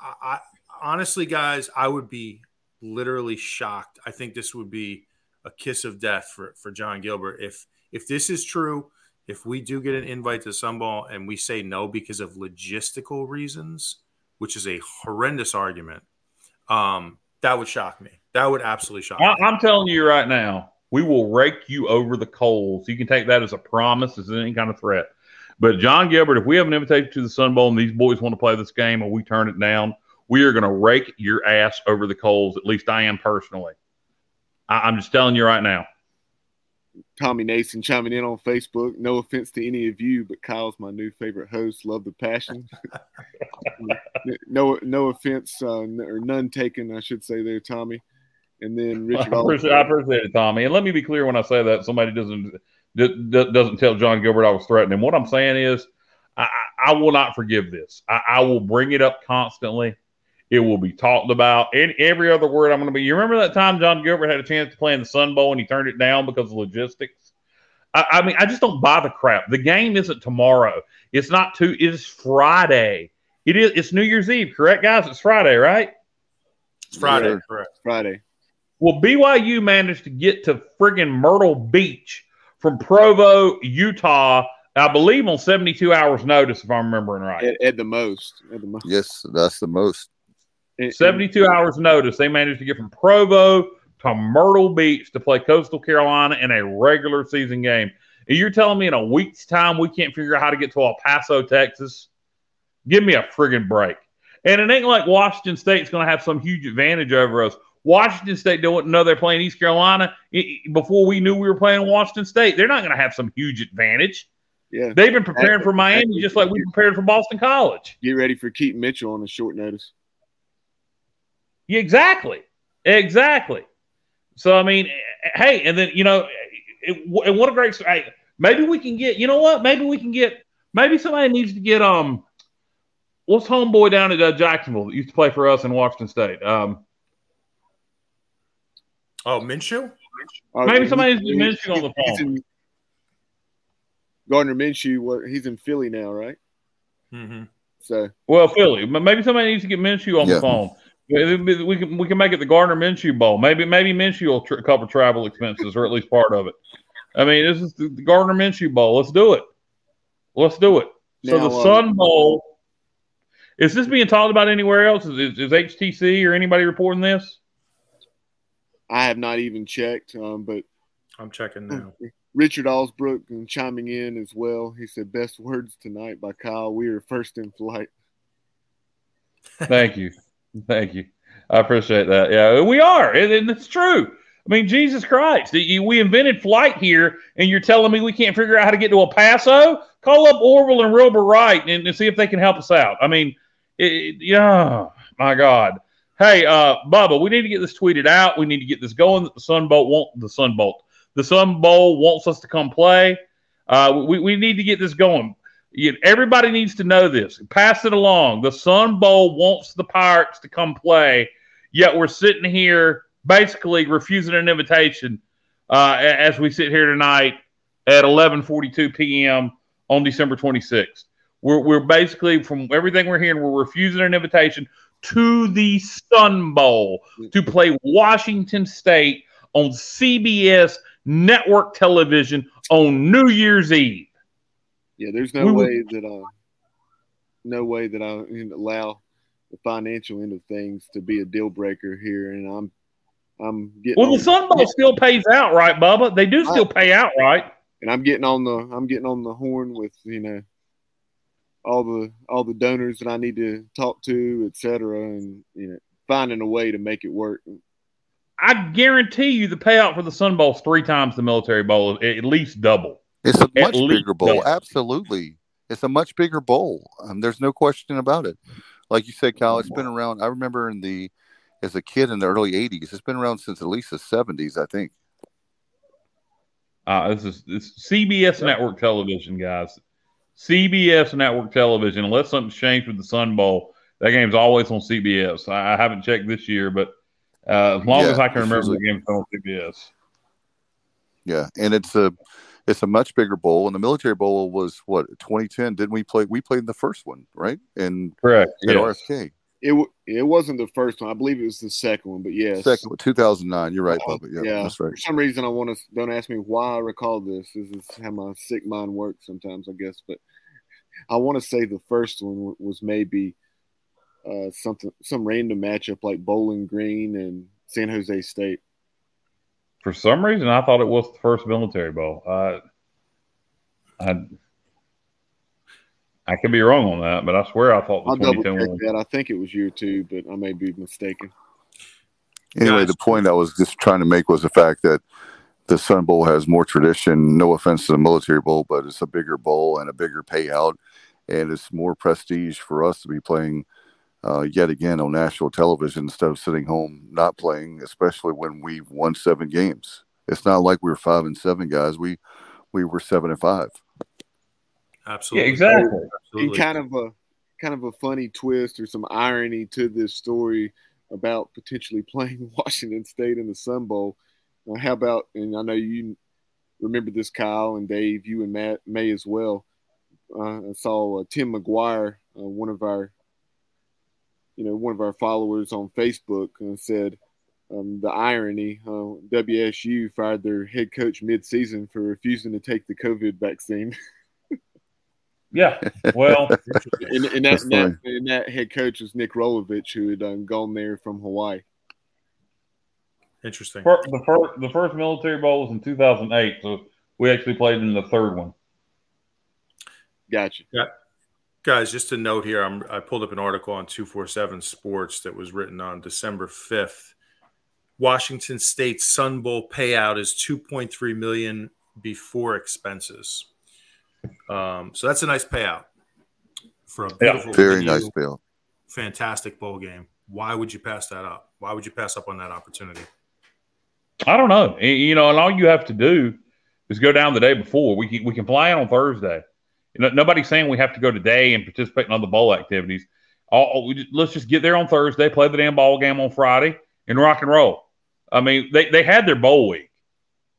I, I honestly, guys, I would be literally shocked. I think this would be a kiss of death for, for John Gilbert. If if this is true, if we do get an invite to Sun Bowl and we say no because of logistical reasons, which is a horrendous argument, um, that would shock me. That would absolutely shock I, me. I'm telling you right now, we will rake you over the coals. You can take that as a promise, as any kind of threat. But John Gilbert, if we have an invitation to the Sun Bowl and these boys want to play this game and we turn it down, we are going to rake your ass over the coals. At least I am personally. I, I'm just telling you right now. Tommy Nason chiming in on Facebook. No offense to any of you, but Kyle's my new favorite host. Love the passion. no, no offense uh, or none taken, I should say there, Tommy. And then I Richard. appreciate, I appreciate it, Tommy. And let me be clear when I say that somebody doesn't d- d- doesn't tell John Gilbert I was threatening. What I'm saying is, I, I, I will not forgive this. I, I will bring it up constantly. It will be talked about. And every other word I'm going to be. You remember that time John Gilbert had a chance to play in the Sun Bowl and he turned it down because of logistics? I, I mean, I just don't buy the crap. The game isn't tomorrow. It's not two. It is Friday. It is. It's New Year's Eve, correct, guys? It's Friday, right? It's Friday, Yeah. correct. Friday. Well, BYU managed to get to friggin' Myrtle Beach from Provo, Utah, I believe on 72 hours notice, if I'm remembering right. At, at the most. At the most. Yes, that's the most. And- and 72 hours notice. They managed to get from Provo to Myrtle Beach to play Coastal Carolina in a regular season game. And you're telling me in a week's time we can't figure out how to get to El Paso, Texas? Give me a friggin' break. And it ain't like Washington State's going to have some huge advantage over us. Washington State don't know they're playing East Carolina before we knew we were playing Washington State. They're not going to have some huge advantage. Yeah. They've been preparing for Miami just like we prepared for Boston College. Get ready for Keaton Mitchell on a short notice. Yeah, exactly. Exactly. So, I mean, hey, and then, you know, it, and what a great, hey, maybe we can get, you know what? Maybe we can get, maybe somebody needs to get, um, what's homeboy down at uh, Jacksonville that used to play for us in Washington State? Um, Oh, Minshew? Uh, Maybe he- somebody needs to he- mention on the phone. in- Gardner Minshew, what he's in Philly now, right? Mm-hmm. So well, Philly, but maybe somebody needs to get Minshew on Yeah. the phone. We we can we can make it the Gardner Minshew Bowl. Maybe maybe Minshew will tr- cover travel expenses or at least part of it. I mean, this is the the Gardner Minshew Bowl. Let's do it. Let's do it. So the uh, Sun Bowl is this being talked about anywhere else? Is, is, is HTC or anybody reporting this? I have not even checked, um, but I'm checking now. Richard Allsbrook chiming in as well. He said, "Best words tonight by Kyle. We are first in flight." Thank you, thank you. I appreciate that. Yeah, we are, and, and it's true. I mean, Jesus Christ, we invented flight here, and you're telling me we can't figure out how to get to El Paso? Call up Orville and Wilbur Wright and, and see if they can help us out. I mean, it, yeah, my God. Hey, uh, Bubba, we need to get this tweeted out. We need to get this going. The Sun Bolt won't the Sun Bolt. The Sun Bowl wants us to come play. Uh, we, we need to get this going. Everybody needs to know this. Pass it along. The Sun Bowl wants the Pirates to come play, yet we're sitting here basically refusing an invitation uh, as we sit here tonight at 11:42 p.m. on December 26th. We're, we're basically, from everything we're hearing, we're refusing an invitation to the Sun Bowl to play Washington State on CBS network television on New Year's Eve. Yeah, there's no we way that uh, no way that I allow the financial end of things to be a deal breaker here, and I'm I'm getting. Well, the Sun Bowl still pays out, right, Bubba? They do still pay out, right? And I'm getting on the I'm getting on the horn with you know all the all the donors that I need to talk to, et cetera, and you know finding a way to make it work. I guarantee you the payout for the Sun Bowl is three times the military bowl, at least double. It's a much bigger bowl. Double. Absolutely. It's a much bigger bowl. Um, there's no question about it. Like you said, Kyle, it's been around. I remember in the, as a kid in the early 80s, it's been around since at least the 70s, I think. Uh, this is this CBS network television, guys. CBS network television. Unless something's changed with the Sun Bowl, that game's always on CBS. I, I haven't checked this year, but uh, as long yeah, as I can remember, the game's on CBS. Yeah, and it's a it's a much bigger bowl, and the military bowl was what 2010. Didn't we play? We played the first one, right? And correct at yes. RFK. It it wasn't the first one. I believe it was the second one, but yes, second 2009. You're right, uh, Yeah, yeah, that's right. For some reason, I want to don't ask me why I recall this. This is how my sick mind works sometimes, I guess. But I want to say the first one was maybe uh, something some random matchup like Bowling Green and San Jose State for some reason, I thought it was the first military bowl. I, I, I could be wrong on that, but I swear I thought the I'll 2010 one. That. I think it was year two, but I may be mistaken. Anyway, the point I was just trying to make was the fact that the Sun Bowl has more tradition. No offense to the military bowl, but it's a bigger bowl and a bigger payout, and it's more prestige for us to be playing uh, yet again on national television instead of sitting home not playing, especially when we've won seven games. It's not like we were five and seven guys. We we were seven and five. Absolutely, yeah, exactly. Absolutely. kind of a kind of a funny twist or some irony to this story about potentially playing Washington State in the Sun Bowl. Uh, how about? And I know you remember this, Kyle and Dave. You and Matt may as well. Uh, I saw uh, Tim McGuire, uh, one of our you know, one of our followers on Facebook and said um, the irony: uh, WSU fired their head coach mid-season for refusing to take the COVID vaccine. yeah, well, and, and, that, and, that, and, that, head coach was Nick Rolovich, who had um, gone there from Hawaii. Interesting. The first, the first military bowl was in 2008, so we actually played in the third one. Gotcha. Yeah. Guys, just a note here. I'm, I pulled up an article on 247 Sports that was written on December 5th. Washington State Sun Bowl payout is 2.3 million before expenses. Um, so that's a nice payout for a beautiful, yeah, very nice payout. Fantastic bowl game. Why would you pass that up? Why would you pass up on that opportunity? I don't know. You know, and all you have to do is go down the day before. We can, we can fly in on Thursday you know, nobody's saying we have to go today and participate in other bowl activities. All, just, let's just get there on Thursday, play the damn ball game on Friday, and rock and roll. I mean, they, they had their bowl week.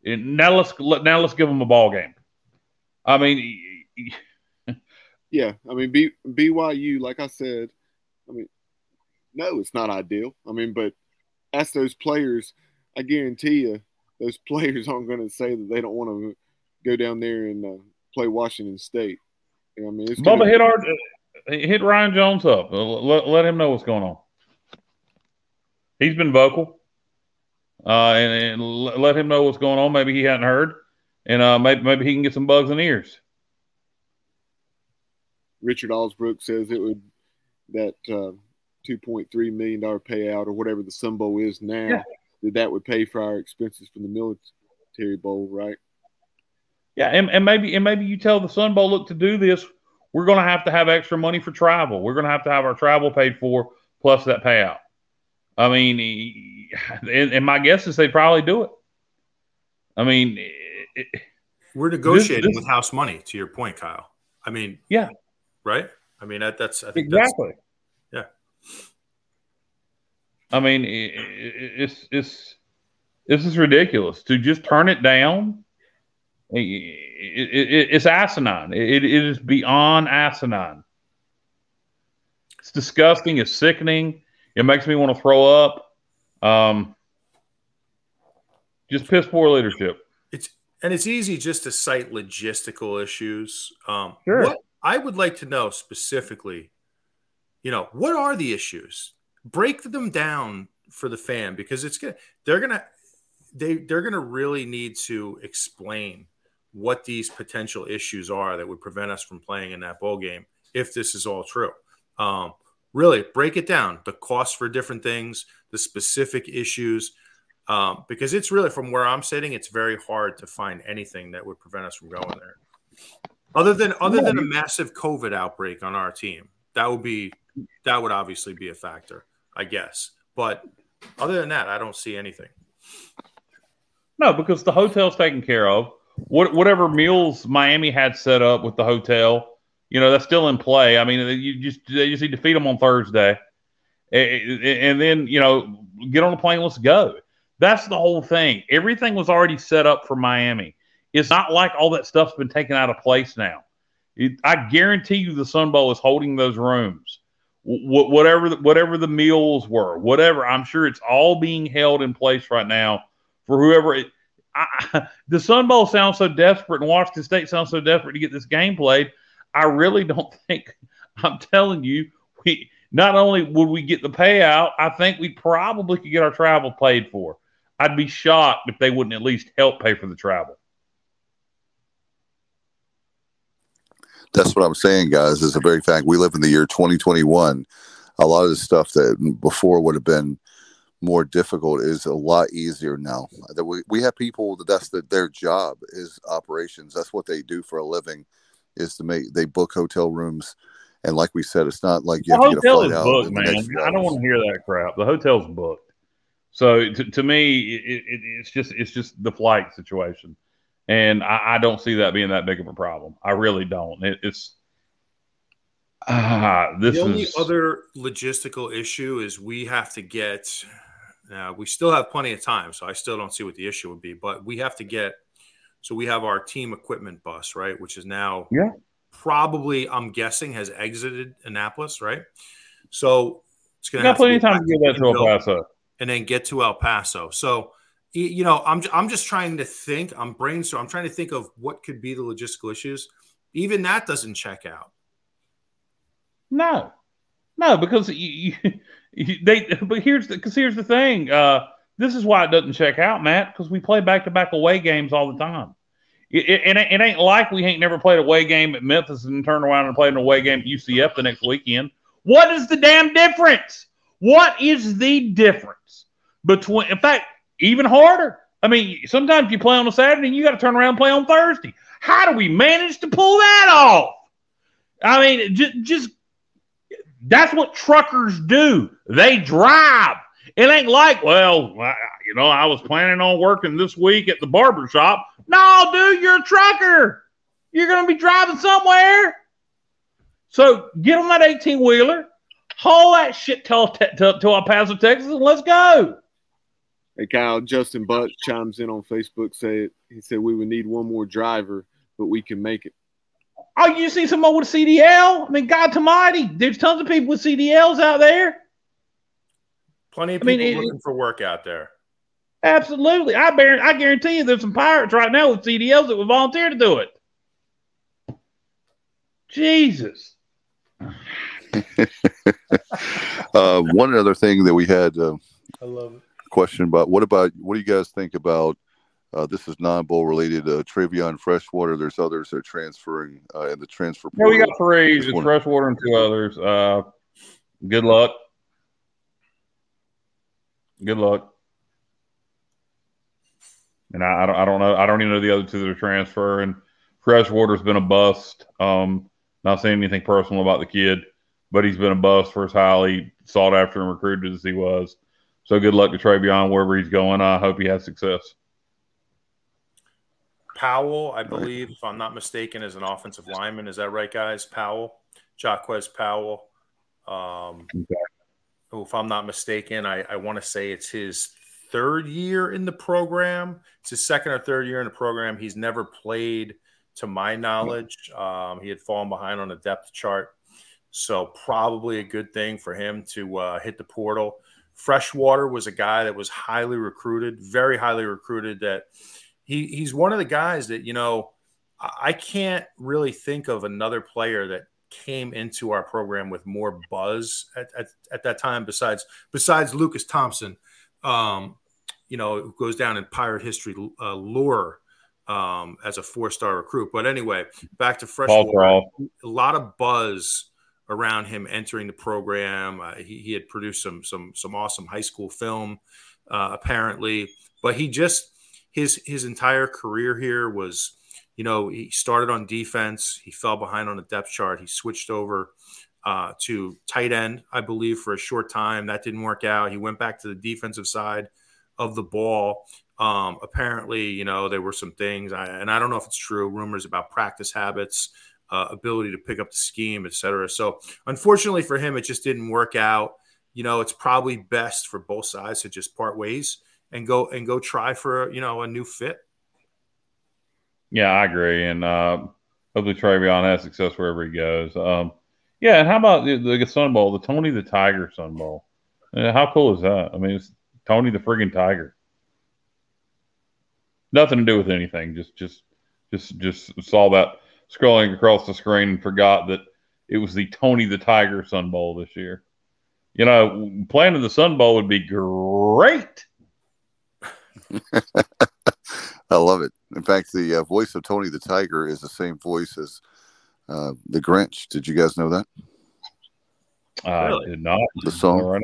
Now let's now let's give them a ball game. I mean, yeah, I mean B, BYU, like I said, I mean, no, it's not ideal. I mean, but ask those players. I guarantee you, those players aren't going to say that they don't want to go down there and uh, play Washington State. I mean, it's Bubba gonna... hit our hit Ryan Jones up. Let, let him know what's going on. He's been vocal, uh, and, and, let him know what's going on. Maybe he hadn't heard, and uh, maybe maybe he can get some bugs in ears. Richard Alsbrook says it would that uh, two point three million dollar payout or whatever the symbol is now. Yeah. that that would pay for our expenses from the military bowl, right? Yeah, and, and maybe and maybe you tell the Sun Bowl, look, to do this, we're going to have to have extra money for travel. We're going to have to have our travel paid for plus that payout. I mean, and, and my guess is they probably do it. I mean, it, We're negotiating this- with house money. To your point, Kyle. I mean, yeah, right? I mean, that, that's I think that's exactly. yeah. I mean, i- i- it's it's this is ridiculous to just turn it down. i- i- i- it's asinine. It, it is beyond asinine. It's disgusting. It's sickening. It makes me want to throw up. Um, just piss poor leadership. And it's easy just to cite logistical issues. Um, Sure. What I would like to know specifically, you know, what are the issues? Break them down for the fan because it's gonna they're gonna they they're gonna really need to explain what these potential issues are that would prevent us from playing in that bowl game if this is all true. Um, really break it down the cost for different things, the specific issues um, because it's really from where I'm sitting, it's very hard to find anything that would prevent us from going there. Other than other than a massive COVID outbreak on our team, that would be that would obviously be a factor, I guess. But other than that, I don't see anything. No, because the hotel's taken care of. What whatever meals Miami had set up with the hotel, you know, that's still in play. I mean, you just they just need to feed them on Thursday, and, and then you know get on the plane. Let's go. That's the whole thing. Everything was already set up for Miami. It's not like all that stuff's been taken out of place now. It, I guarantee you, the Sun Bowl is holding those rooms. Wh- whatever the, whatever the meals were, whatever. I'm sure it's all being held in place right now for whoever. It, I, the Sun Bowl sounds so desperate, and Washington State sounds so desperate to get this game played. I really don't think. I'm telling you, we not only would we get the payout, I think we probably could get our travel paid for. I'd be shocked if they wouldn't at least help pay for the travel. That's what I'm saying, guys. Is the very fact we live in the year 2021. A lot of the stuff that before would have been more difficult is a lot easier now. That we, we have people that that's the, their job is operations. That's what they do for a living, is to make they book hotel rooms. And like we said, it's not like you The have to get a flight out. booked, man. I don't want to hear that crap. The hotel's booked. So to, to me, it, it, it's just it's just the flight situation, and I, I don't see that being that big of a problem. I really don't. It, it's ah, this the only is other logistical issue is we have to get. Uh, we still have plenty of time, so I still don't see what the issue would be. But we have to get. So we have our team equipment bus, right, which is now Yeah. probably I'm guessing has exited Annapolis, right? So it's going to have plenty of time to get that to El Paso. And then get to El Paso. So you know, I'm I'm just trying to think. I'm brainstorming. I'm trying to think of what could be the logistical issues. Even that doesn't check out. No, no, because you, you, you- they. But here's the because here's the thing. Uh, this is why it doesn't check out, Matt. Because we play back to back away games all the time. It, it, it ain't- like we ain't never played a away game at Memphis and turned around and played an away game at UCF the next weekend. What is the damn difference? What is the difference between? In fact, even harder. I mean, sometimes you play on a Saturday and you got to turn around and play on Thursday. How do we manage to pull that off? I mean, just just that's what truckers do. They drive. It ain't like, well, you know, I was planning on working this week at the barber shop. No, dude, you're a trucker. You're going to be driving somewhere. So get on that 18 wheeler, haul that shit to, till, till El Paso, Texas, and let's go. Hey Kyle, Justin Buck chimes in on Facebook. Said he said we would need one more driver, but we can make it. Oh, you see someone with a CDL? I mean, God Almighty, there's tons of people with CDLs out there. Plenty of I mean, people it- looking for work out there. Absolutely. I bear, I guarantee you there's some pirates right now with CDLs that would volunteer to do it. Jesus. Uh, one other thing that we had uh, I love it. question about what about what do you guys think about uh, this is non-bowl related uh, Travion Freshwater. There's others that are transferring uh, in the transfer Yeah, we got three. It's freshwater and two others. Uh, good luck. Good luck. and I, I, don't, I don't know. I don't even know the other two that are transferring. Freshwater's been a bust. Um, not saying anything personal about the kid, but he's been a bust for as highly sought after and recruited as he was. So good luck to Trey Travion wherever he's going. I hope he has success. Powell, I believe, if I'm not mistaken, is an offensive lineman. Is that right, guys? Powell, Jaquez Powell. Um, okay. If I'm not mistaken, I, I want to say it's his third year in the program. It's his second or third year in the program. He's never played, to my knowledge. Um, he had fallen behind on the depth chart. So, probably a good thing for him to uh, hit the portal. Freshwater was a guy that was highly recruited, very highly recruited. That he, he's one of the guys that, you know, I can't really think of another player that came into our program with more buzz at, at, at that time besides besides Lucas Thompson um, you know, goes down in pirate history uh, lore um, as a four star recruit. But anyway, back to freshwater, a lot of buzz around him entering the program. Uh, he, he, had produced some some some awesome high school film, uh, apparently, but he just his his entire career here was. You know, he started on defense. He fell behind on the depth chart. He switched over uh, to tight end, I believe, for a short time. That didn't work out. He went back to the defensive side of the ball. Um, apparently, you know, there were some things, I, and I don't know if it's true, rumors about practice habits, uh, ability to pick up the scheme, et cetera. So, unfortunately for him, it just didn't work out. You know, it's probably best for both sides to just part ways and go and go try for you know a new fit. Yeah, I agree, and uh, hopefully Travion has success wherever he goes. Um, yeah, and how about the, the Sun Bowl, the Tony the Tiger Sun Bowl? Uh, how cool is that? I mean, it's Tony the friggin' Tiger. Nothing to do with anything. Just, just, just, just saw that scrolling across the screen and forgot that it was the Tony the Tiger Sun Bowl this year. You know, playing in the Sun Bowl would be great. I love it. In fact, the uh, voice of Tony the Tiger is the same voice as uh, the Grinch. Did you guys know that? I really? did not. The song. Right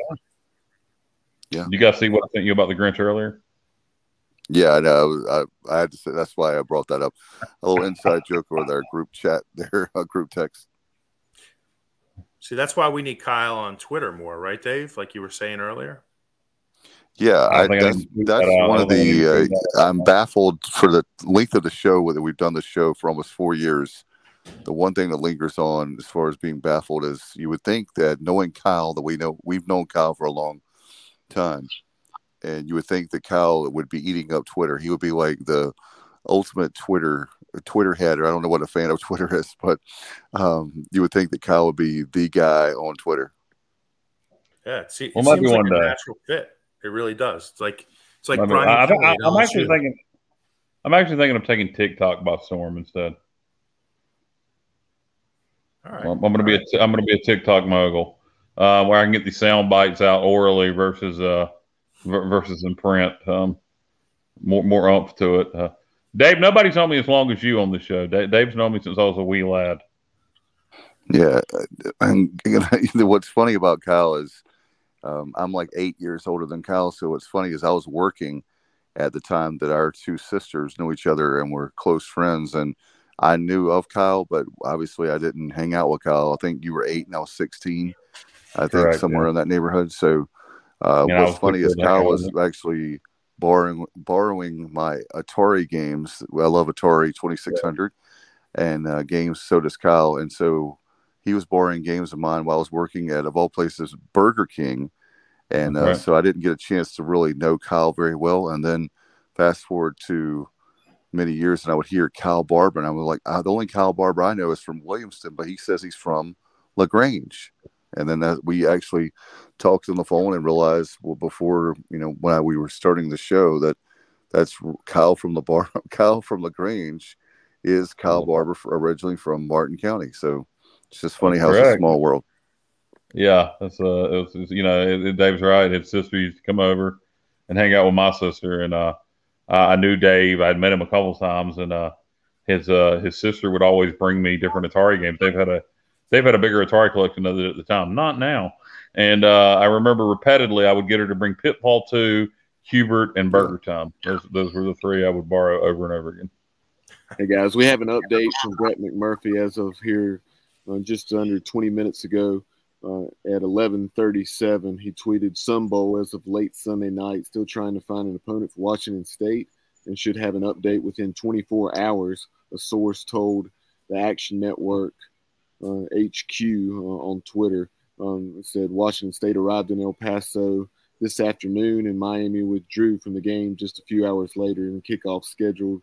yeah. You guys see what I sent you about the Grinch earlier? Yeah, I know. I, I had to say that's why I brought that up. A little inside joke with our group chat, their uh, group text. See, that's why we need Kyle on Twitter more, right, Dave? Like you were saying earlier. Yeah, I, I that's, that's that one of the. Uh, I'm baffled for the length of the show that we've done the show for almost four years the one thing that lingers on as far as being baffled is you would think that knowing Kyle that we know we've known Kyle for a long time, and you would think that Kyle would be eating up Twitter. He would be like the ultimate Twitter Twitter head, or I don't know what a fan of Twitter is, but um, you would think that Kyle would be the guy on Twitter. Yeah, it, see, well, it seems like a day. natural fit. It really does. It's like it's like Brian. I, am actually thinking. I'm actually thinking of taking TikTok by storm instead. All right. I'm going to be right. a, I'm going to be a TikTok mogul, uh, where I can get these sound bites out orally versus uh versus in print. Um, more more umph to it. Uh, Dave, nobody's known me as long as you on the show. Dave, Dave's known me since I was a wee lad. Yeah, and you know, what's funny about Kyle is um, I'm like eight years older than Kyle. So what's funny is I was working at the time that our two sisters knew each other and were close friends, and I knew of Kyle, but obviously I didn't hang out with Kyle. I think you were eight and I was 16, I think Correct, somewhere yeah. in that neighborhood. So, uh, what's funny is Kyle was actually borrowing, borrowing my Atari games. I love Atari 2600 yeah. and uh, games. So does Kyle. And so he was borrowing games of mine while I was working at, of all places, Burger King. And uh, right. so I didn't get a chance to really know Kyle very well. And then fast forward to many years, and I would hear Kyle Barber, and I was like, ah, the only Kyle Barber I know is from Williamston, but he says he's from Lagrange. And then that we actually talked on the phone and realized, well, before you know, when I, we were starting the show, that that's Kyle from the bar. Kyle from Lagrange is Kyle Barber originally from Martin County. So it's just funny how it's a small world. Yeah, that's uh, it was, you know, it, it, Dave's right. His sister used to come over and hang out with my sister, and uh, uh, I knew Dave. I'd met him a couple times, and uh, his uh, his sister would always bring me different Atari games. They've had a they've had a bigger Atari collection of it at the time, not now. And uh, I remember repeatedly I would get her to bring Pitfall two Q*bert, and Burger Time. Those those were the three I would borrow over and over again. Hey guys, we have an update from Brett McMurphy as of here, uh, just under 20 minutes ago. Uh, at 11:37, he tweeted Sun Bowl as of late Sunday night. Still trying to find an opponent for Washington State, and should have an update within 24 hours. A source told the Action Network uh, HQ uh, on Twitter. Um, said Washington State arrived in El Paso this afternoon, and Miami withdrew from the game just a few hours later, and kickoff scheduled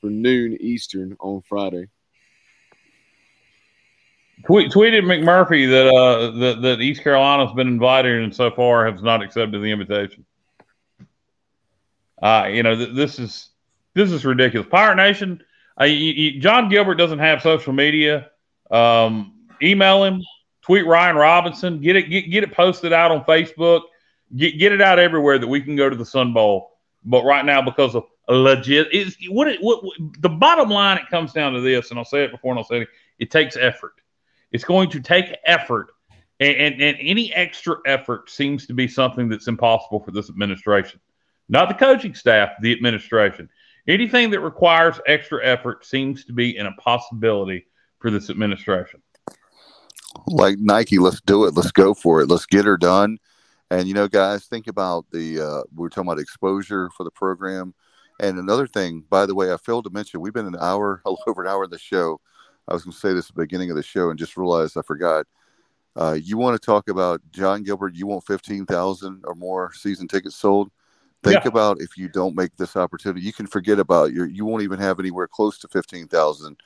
for noon Eastern on Friday. Tweet, tweeted McMurphy that uh that, that East Carolina's been invited and so far has not accepted the invitation. Uh, you know, th- this is this is ridiculous. Pirate Nation, uh, you, you, John Gilbert doesn't have social media. Um, email him, tweet Ryan Robinson, get it get, get it posted out on Facebook, get get it out everywhere that we can go to the Sun Bowl. But right now, because of legit, it's what it what, what the bottom line. It comes down to this, and I'll say it before and I'll say it. It takes effort. It's going to take effort, and, and, and any extra effort seems to be something that's impossible for this administration. Not the coaching staff, the administration. Anything that requires extra effort seems to be an impossibility for this administration. Like Nike, let's do it. Let's go for it. Let's get her done. And you know, guys, think about the uh, we are talking about exposure for the program. And another thing, by the way, I failed to mention, we've been an hour, a little over an hour in the show. I was going to say this at the beginning of the show and just realized I forgot. Uh, you want to talk about John Gilbert? You want fifteen thousand or more season tickets sold? Think Yeah. about if you don't make this opportunity, you can forget about your. You won't even have anywhere close to fifteen thousand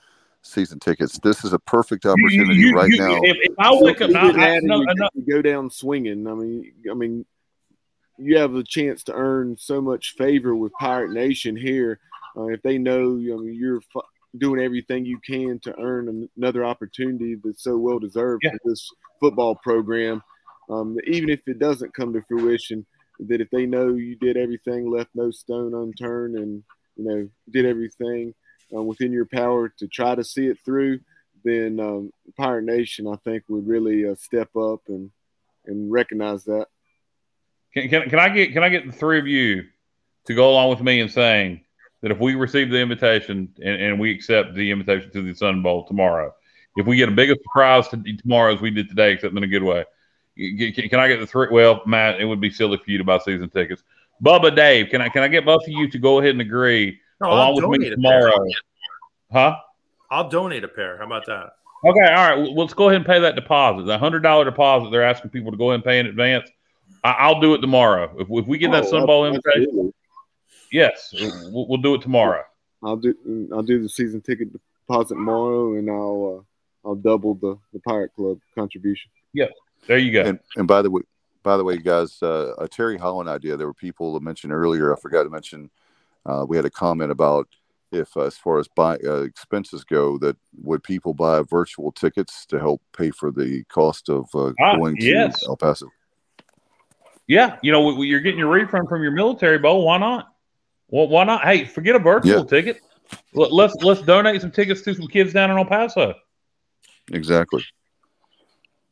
season tickets. This is a perfect opportunity You- you- right you- now. If, if I wake up, You I, no, no, go down swinging. I mean, I mean, you have a chance to earn so much favor with Pirate Nation here. Uh, if they know, I mean, you're fu- doing everything you can to earn an- another opportunity that's so well deserved Yeah. for this football program. Um, even if it doesn't come to fruition, that if they know you did everything, left no stone unturned, and you know did everything uh, within your power to try to see it through, then um, Pirate Nation, I think, would really uh, step up and and recognize that. Can, can, can I get can I get the three of you to go along with me in saying that if we receive the invitation and, and we accept the invitation to the Sun Bowl tomorrow, if we get a bigger surprise to, tomorrow as we did today, except in a good way, can, can I get the three? Well, Matt, it would be silly for you to buy season tickets. Bubba, Dave, can I can I get both of you to go ahead and agree No, along I'll with me donate a pair. tomorrow? Huh? I'll donate a pair. How about that? Okay, all right. Well, let's go ahead and pay that deposit. The hundred dollar deposit they're asking people to go ahead and pay in advance. I, I'll do it tomorrow. If, if we get that Oh, Sun Bowl invitation, yes, we'll, we'll do it tomorrow. I'll do I'll do the season ticket deposit tomorrow, and I'll uh, I'll double the the Pirate Club contribution. Yeah, there you go. And, and by the way, by the way, guys, uh, a Terry Holland idea. There were people that mentioned earlier. I forgot to mention. Uh, we had a comment about if, uh, as far as buy uh, expenses go, that would people buy virtual tickets to help pay for the cost of uh, Ah, going to. El Paso? Yeah, you know, you're getting your refund from your military bowl. Why not? Well, why not? Hey, forget a virtual Yeah. ticket. Let- Let's let's donate some tickets to some kids down in El Paso. Exactly.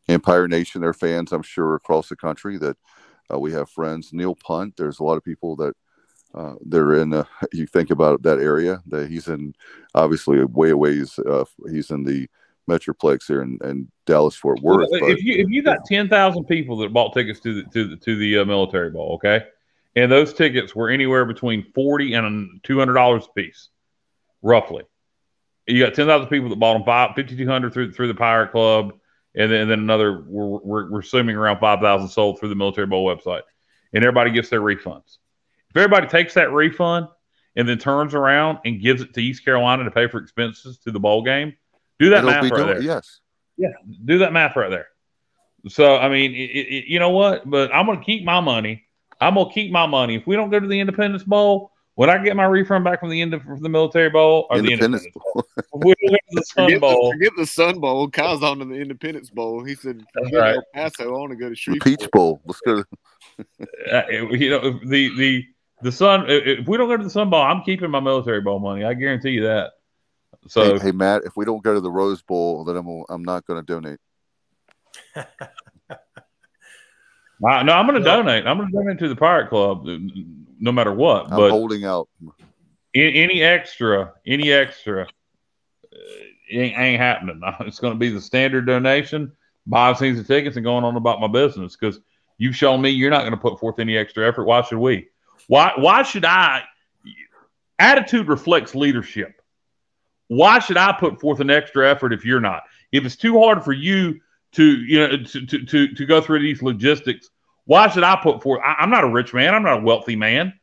Empire Nation, they're fans, I'm sure, across the country. That uh, we have friends. Neil Punt. There's a lot of people that uh, they're in. Uh, you think about that area. That he's in, obviously, way a ways. Uh, he's in the Metroplex here in, in Dallas Fort Worth. Well, if you if you got ten thousand people that bought tickets to the to the to the uh, military ball, okay, and those tickets were anywhere between forty and two hundred dollars a piece, roughly. You got ten thousand people that bought them five fifty two hundred through through the Pirate Club, and then and then another we're, we're, we're assuming around five thousand sold through the military bowl website, and everybody gets their refunds. If everybody takes that refund and then turns around and gives it to East Carolina to pay for expenses to the bowl game, do that it'll math right doing- there Yes. Yeah. Do that math right there. So I mean, it, it, you know what? But I'm gonna keep my money. I'm gonna keep my money. If we don't go to the Independence Bowl, when I get my refund back from the end from the Military Bowl or Independence. the Independence, if we don't go to the Sun Forget the, Bowl. forget the Sun Bowl. Kyle's on to the Independence Bowl. He said, That's "Forget right. El Paso. I want to go to the Peach Bowl. Let's go. To, Uh, you know, the the the Sun. If we don't go to the Sun Bowl, I'm keeping my Military Bowl money. I guarantee you that. So hey, hey, Matt, if we don't go to the Rose Bowl, then I'm I'm not going to donate. I, no, I'm going to donate. I'm going to donate to the Pirate Club. no matter what. I'm but holding out. a- any extra, any extra, uh, ain't, ain't happening. It's going to be the standard donation, buy season tickets, and going on about my business because you've shown me you're not going to put forth any extra effort. Why should we? Why? Why should I? Attitude reflects leadership. Why should I put forth an extra effort if you're not? If it's too hard for you to, you know, to to to, to go through these logistics, why should I put forth? I, I'm not a rich man. I'm not a wealthy man.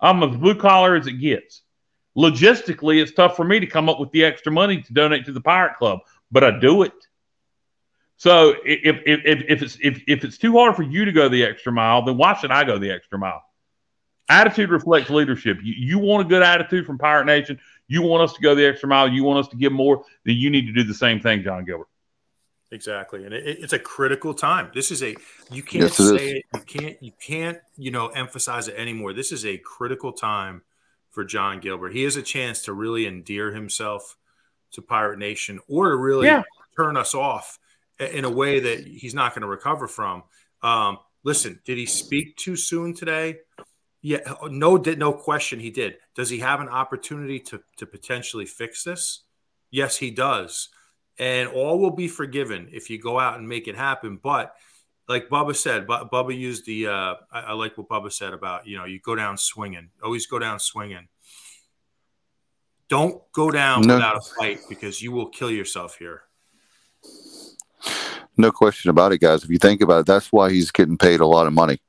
I'm as blue collar as it gets. Logistically, it's tough for me to come up with the extra money to donate to the Pirate Club, but I do it. So if if, if, if it's if, if it's too hard for you to go the extra mile, then why should I go the extra mile? Attitude reflects leadership. You, you want a good attitude from Pirate Nation. You want us to go the extra mile. You want us to give more. Then you need to do the same thing, John Gilbert. Exactly, and it, it's a critical time. This is a you can't Yes, it say it. You can't you can't you know emphasize it anymore. This is a critical time for John Gilbert. He has a chance to really endear himself to Pirate Nation, or to really Yeah. turn us off in a way that he's not going to recover from. Um, listen, did he speak too soon today? Yeah, no, did no question he did. Does he have an opportunity to to potentially fix this? Yes, he does and all will be forgiven if you go out and make it happen. But like Bubba said, Bu- Bubba used the. Uh, I, I like what Bubba said about you know you go down swinging. Always go down swinging. Don't go down No. without a fight because you will kill yourself here. No question about it, guys. If you think about it, that's why he's getting paid a lot of money.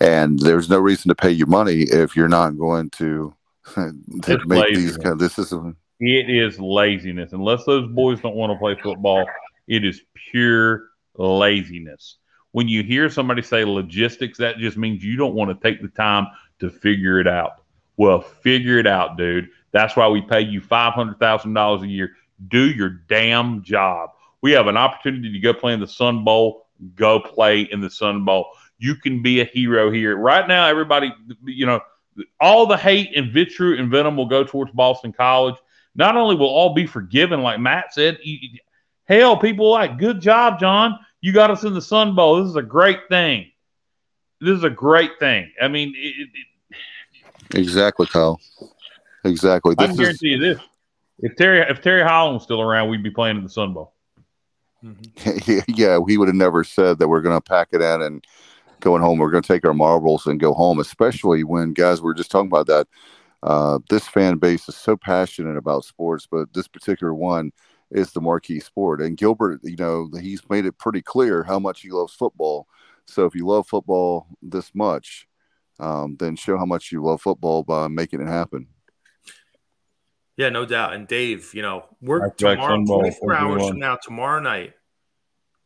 And there's no reason to pay you money if you're not going to, to make these kind. of, This is a, It is laziness. Unless those boys don't want to play football, it is pure laziness. When you hear somebody say logistics, that just means you don't want to take the time to figure it out. Well, figure it out, dude. That's why we pay you $500,000 a year. Do your damn job. We have an opportunity to go play in the Sun Bowl. Go play in the Sun Bowl. You can be a hero here. Right now, everybody, you know, all the hate and vitriol and venom will go towards Boston College not only will all be forgiven, like Matt said, you- hell, people like, good job, John. You got us in the Sun Bowl. This is a great thing. This is a great thing. I mean, it, it, exactly, Kyle. Exactly. I This can is guarantee you this: if Terry if Terry Holland was still around, we'd be playing in the Sun Bowl. Mm-hmm. yeah, he would have never said that we're going to pack it in and going home. We're going to take our marbles and go home, especially when guys we were just talking about that. Uh, this fan base is so passionate about sports, but this particular one is the marquee sport. And Gilbert, you know, he's made it pretty clear how much he loves football. So if you love football this much, um, then show how much you love football by making it happen. Yeah, no doubt. And Dave, you know, we're Back tomorrow, Sun 24 hours from now, tomorrow night,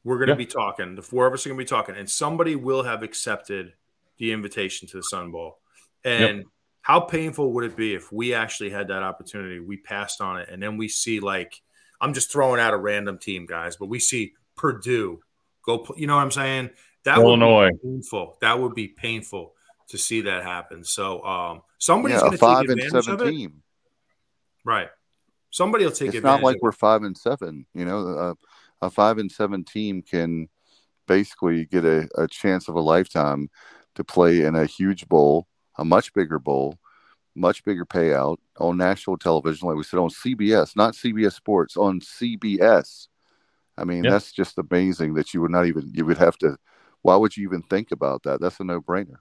we're going to Yeah. be talking. The four of us are going to be talking, and somebody will have accepted the invitation to the Sun Bowl. And how painful would it be if we actually had that opportunity? We passed on it, and then we see like I'm just throwing out a random team, guys, but we see Purdue go. You know what I'm saying? That Illinois. would be painful. That would be painful to see that happen. So um, somebody's yeah, going to five take and advantage seven of it, team. right? Somebody will take it's advantage. It's not like of it. we're five and seven. You know, a, a five and seven team can basically get a, a chance of a lifetime to play in a huge bowl, a much bigger bowl, much bigger payout on national television, like we said on CBS, not CBS Sports, on CBS. I mean, Yeah. that's just amazing that you would not even you would have to. Why would you even think about that? That's a no brainer.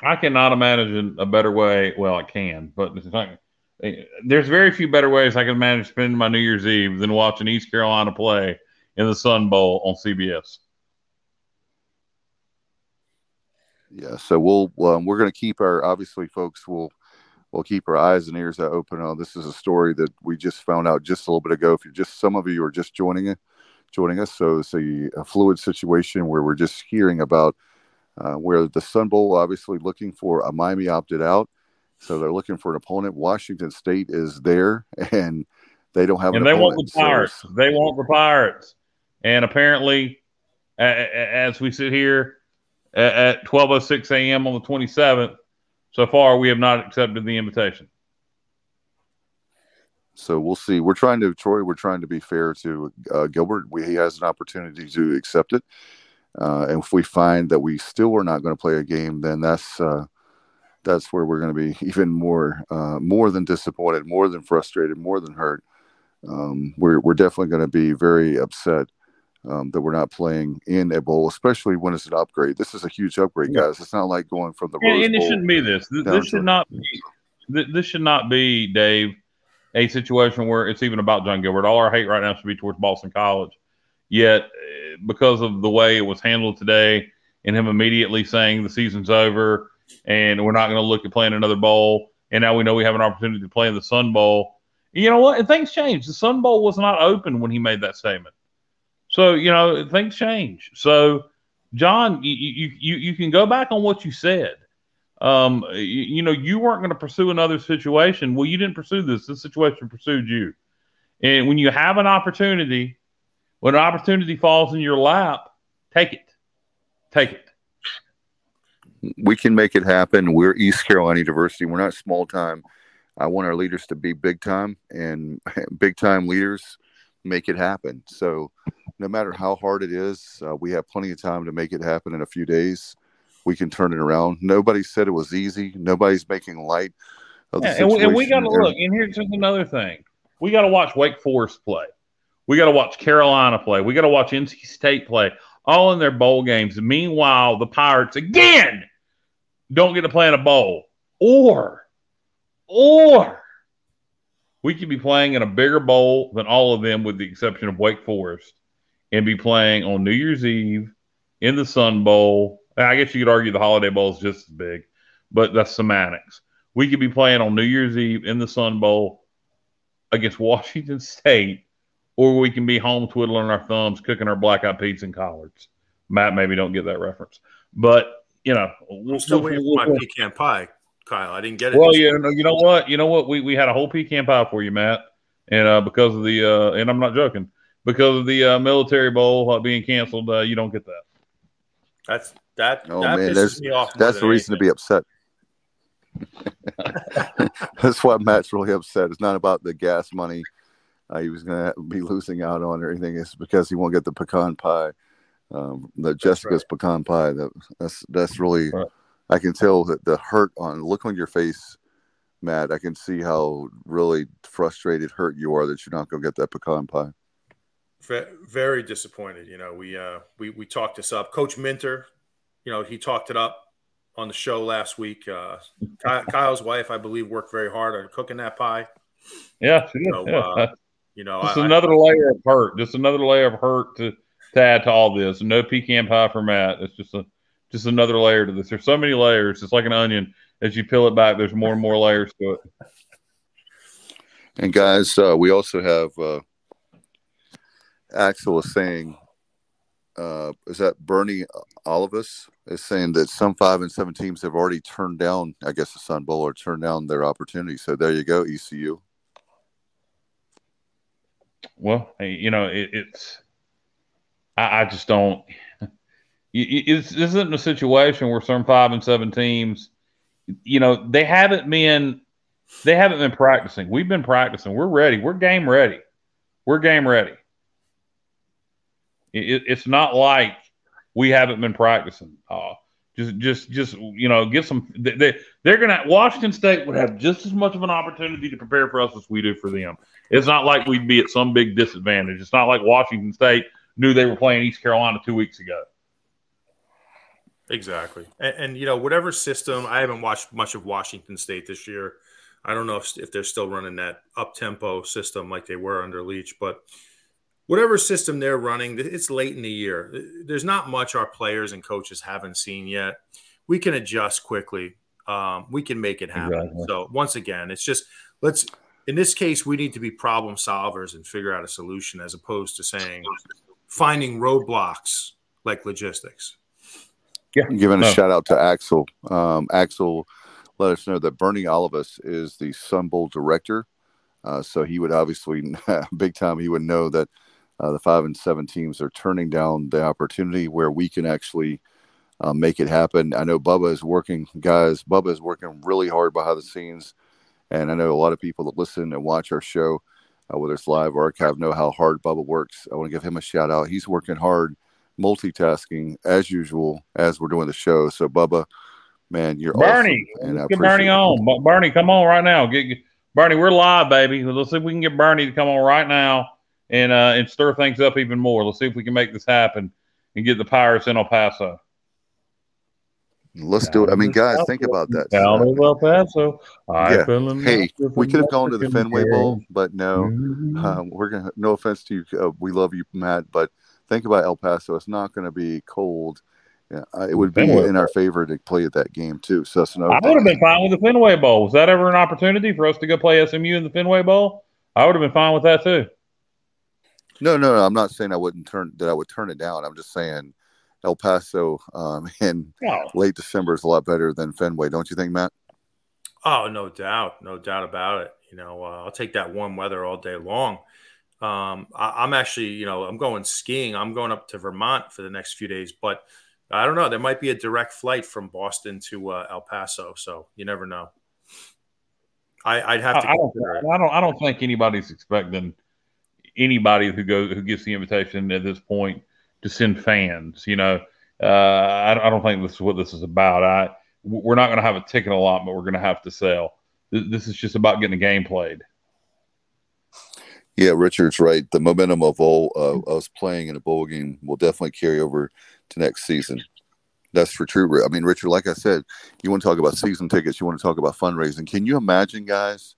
I cannot imagine a better way. Well, I can, but it's not, there's very few better ways I can manage spending my New Year's Eve than watching East Carolina play in the Sun Bowl on CBS. Yeah, so we'll um, we're going to keep our obviously, folks. We'll we'll keep our eyes and ears open. on this is a story that we just found out just a little bit ago. If you're just some of you are just joining it, joining us, so it's a, a fluid situation where we're just hearing about uh, where the Sun Bowl obviously looking for a Miami opted out, so they're looking for an opponent. Washington State is there, and they don't have and an they want the Pirates. they want the Pirates. And apparently, as we sit here at 12:06 a.m. on the 27th, so far we have not accepted the invitation. So we'll see. We're trying to Troy. We're trying to be fair to uh, Gilbert. We, he has an opportunity to accept it, uh, and if we find that we still are not going to play a game, then that's uh, that's where we're going to be even more uh, more than disappointed, more than frustrated, more than hurt. Um, we're we're definitely going to be very upset um, that we're not playing in a bowl, especially when it's an upgrade. This is a huge upgrade, guys. It's not like going from the And, Rose and it shouldn't be this. This, this should not be. th- This should not be, Dave, a situation where it's even about John Gilbert. All our hate right now should be towards Boston College. Yet, eh, because of the way it was handled today, and him immediately saying the season's over and we're not going to look at playing another bowl, and now we know we have an opportunity to play in the Sun Bowl. You know what? And things change. The Sun Bowl was not open when he made that statement. So you know things change. So John, you you you, can go back on what you said. Um, you, you know you weren't going to pursue another situation. Well, you didn't pursue this. This situation pursued you. And when you have an opportunity, when an opportunity falls in your lap, take it. Take it. We can make it happen. We're East Carolina University. We're not small time. I want our leaders to be big time, and big time leaders make it happen. So, no matter how hard it is, uh, we have plenty of time to make it happen in a few days. We can turn it around. Nobody said it was easy. Nobody's making light of the Yeah, and, we, we got to look. And here's just another thing: we got to watch Wake Forest play. We got to watch Carolina play. We got to watch NC State play, all in their bowl games. Meanwhile, the Pirates again don't get to play in a bowl, or or we could be playing in a bigger bowl than all of them, with the exception of Wake Forest, and be playing on New Year's Eve in the Sun Bowl. I guess you could argue the Holiday Bowl is just as big, but that's semantics. We could be playing on New Year's Eve in the Sun Bowl against Washington State, or we can be home twiddling our thumbs, cooking our black eyed peas and collards. Matt maybe don't get that reference, but you know, I'm we'll, still we'll- waiting we'll- for my pecan pie, Kyle. I didn't get it. well, this you know, you know what, you know what, we, we had a whole pecan pie for you, Matt, and uh, because of the uh, and I'm not joking, because of the uh, military bowl uh, being canceled, uh, you don't get that. That's that. Oh that man, there's me off. that's the than reason to be upset. that's why Matt's really upset. It's not about the gas money uh, he was going to be losing out on or anything. It's because he won't get the pecan pie, um, the Jessica's pecan pie. That that's that's really. Right. I can tell that the hurt on look on your face, Matt. I can see how really frustrated, hurt you are that you're not going to get that pecan pie. Very disappointed. You know, we uh, we we talked this up. Coach Minter, you know, he talked it up on the show last week. Uh, Ky- Kyle's wife, I believe, worked very hard on cooking that pie. Yeah. So, yeah. uh, You know, just I- I- another layer of hurt. Just another layer of hurt to, to add to all this. No pecan pie for Matt. It's just a just another layer to this. There's so many layers. It's like an onion. As you peel it back, there's more and more layers to it. And guys, uh, we also have uh, Axel is saying, uh, is that Bernie Olivas is saying that some five and seven teams have already turned down, I guess, the Sun Bowl or turned down their opportunity. So there you go, ECU. Well, you know, it, it's I, I just don't. it- this isn't a situation where some five and seven teams, you know, they haven't been they haven't been practicing. We've been practicing. We're ready. We're game ready. We're game ready. It- it's not like we haven't been practicing. Uh, just, just, just you know, give some. They, they they're gonna. Washington State would have just as much of an opportunity to prepare for us as we do for them. It's not like we'd be at some big disadvantage. It's not like Washington State knew they were playing East Carolina two weeks ago. Exactly. And, and, you know, whatever system, I haven't watched much of Washington State this year. I don't know if, if they're still running that up tempo system like they were under Leach, but whatever system they're running, it's late in the year. There's not much our players and coaches haven't seen yet. We can adjust quickly. Um, we can make it happen. Exactly. So once again, it's just let's. In this case, we need to be problem solvers and figure out a solution, as opposed to saying finding roadblocks like logistics. Yeah giving a No. shout out to Axel. Um, Axel let us know that Bernie Olivas is the Sun Bowl director. Uh, so he would obviously, big time, he would know that uh, the five and seven teams are turning down the opportunity where we can actually uh, make it happen. I know Bubba is working, guys. Bubba is working really hard behind the scenes. And I know a lot of people that listen and watch our show, uh, whether it's live or archive, know how hard Bubba works. I want to give him a shout out. He's working hard multitasking as usual as we're doing the show. So, Bubba, Man, you're Bernie, awesome, and I get Bernie on. Bu- Bernie, come on right now. Get, get- Bernie, we're live, baby. Let's see if we can get Bernie to come on right now and uh, and stir things up even more. Let's see if we can make this happen and get the Pirates in El Paso. Let's do it. I mean, guys, think about that. Down in El Paso. I Yeah. Hey, we could have gone to the Fenway. Bowl, but no. Mhm. Um, we're gonna. No offense to you, uh, we love you, Matt, but think about El Paso. It's not going to be cold. Yeah, uh, it would be Fenway in our favor to play at that game too. So that's another I would have been fine with the Fenway Bowl. Was that ever an opportunity for us to go play SMU in the Fenway Bowl? I would have been fine with that too. No, no, no. I'm not saying I wouldn't turn that I would turn it down. I'm just saying El Paso um, in No. late December is a lot better than Fenway, don't you think, Matt? Oh, no doubt, no doubt about it. You know, uh, I'll take that warm weather all day long. Um, I, I'm actually, you know, I'm going skiing. I'm going up to Vermont for the next few days, but I don't know. There might be a direct flight from Boston to uh, El Paso, so you never know. I, I'd have to I, I don't. it. I don't. I don't think anybody's expecting anybody who goes who gets the invitation at this point to send fans. You know, uh, I, I don't think this is what this is about. I we're not going to have a ticket allotment. We're going to have to sell. This, this is just about getting the game played. Yeah, Richard's right. The momentum of all uh, us playing in a bowl game will definitely carry over to next season. That's for true. I mean, Richard, like I said, you want to talk about season tickets, you want to talk about fundraising. Can you imagine, guys,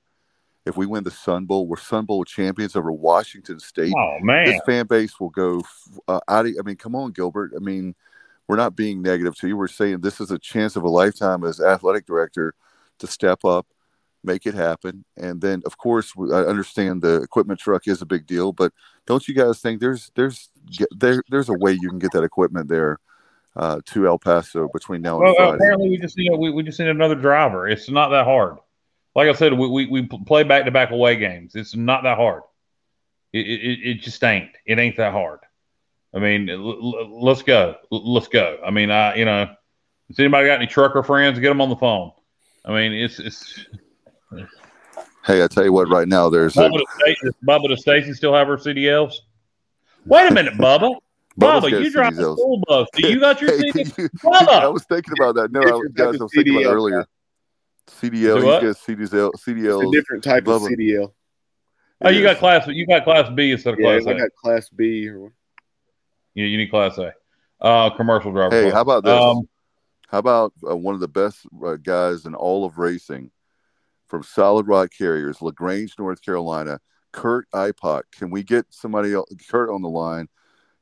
if we win the Sun Bowl, we're Sun Bowl champions over Washington State? Oh man, This fan base will go uh, out. Of, I mean, come on, Gilbert. I mean, we're not being negative to you. We're saying this is a chance of a lifetime as athletic director to step up, make it happen. And then, of course, I understand the equipment truck is a big deal, but don't you guys think there's there's there there's a way you can get that equipment there uh, to El Paso between now and Well, Friday? apparently we just need we, we just need another driver. It's not that hard. Like I said, we we, we play back to back away games. It's not that hard. It, it it just ain't. It ain't that hard. I mean, l- l- let's go. L- Let's go. I mean, I you know, has anybody got any trucker friends? Get them on the phone. I mean, it's it's. Hey, I tell you what, right now there's a, Bubba to Stacy, does Bubba Stacy still have her CDLs? Wait a minute, Bubba. Bubba, you dropped the school bus. Do you got your Hey, CD? you- Bubba! I was thinking about that. No, I, guys, I was thinking about earlier. CDL, Do he's what? got CDL, It's a CDL. different type of CDL. Oh, you got class. You got class B instead of Yeah, class I A. got Class B. Or, You, you need class A. Uh, commercial driver. Hey, class. how about this? Um, How about uh, one of the best uh, guys in all of racing from Solid Rock Carriers, LaGrange, North Carolina, Kurt Ipot? Can we get somebody else, Kurt on the line?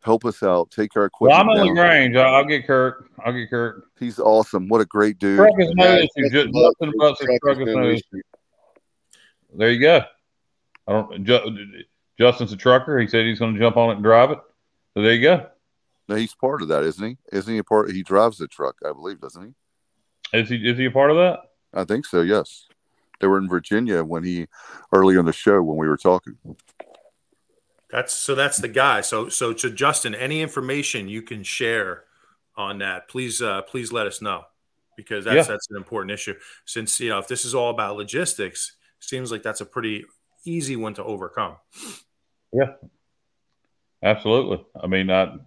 Help us out. Take our well, equipment I'm in down. Lagrange. I'll, I'll get Kurt. I'll get Kurt. He's awesome. What a great dude. Truck is no Yeah, issue. that's Ju- the- truck truck is is no no issue. There you go. I don't. Ju- Justin's a trucker. He said he's going to jump on it and drive it. So there you go. No, he's part of that, isn't he? Isn't he a part? He drives the truck, I believe, doesn't he? Is he? Is he a part of that? I think so. Yes. They were in Virginia when he earlier in the show when we were talking. That's so. That's the guy. So so to Justin, any information you can share on that, please uh, please let us know because that's Yeah. that's an important issue. Since you know if this is all about logistics, seems like that's a pretty easy one to overcome. Yeah, absolutely. I mean, I.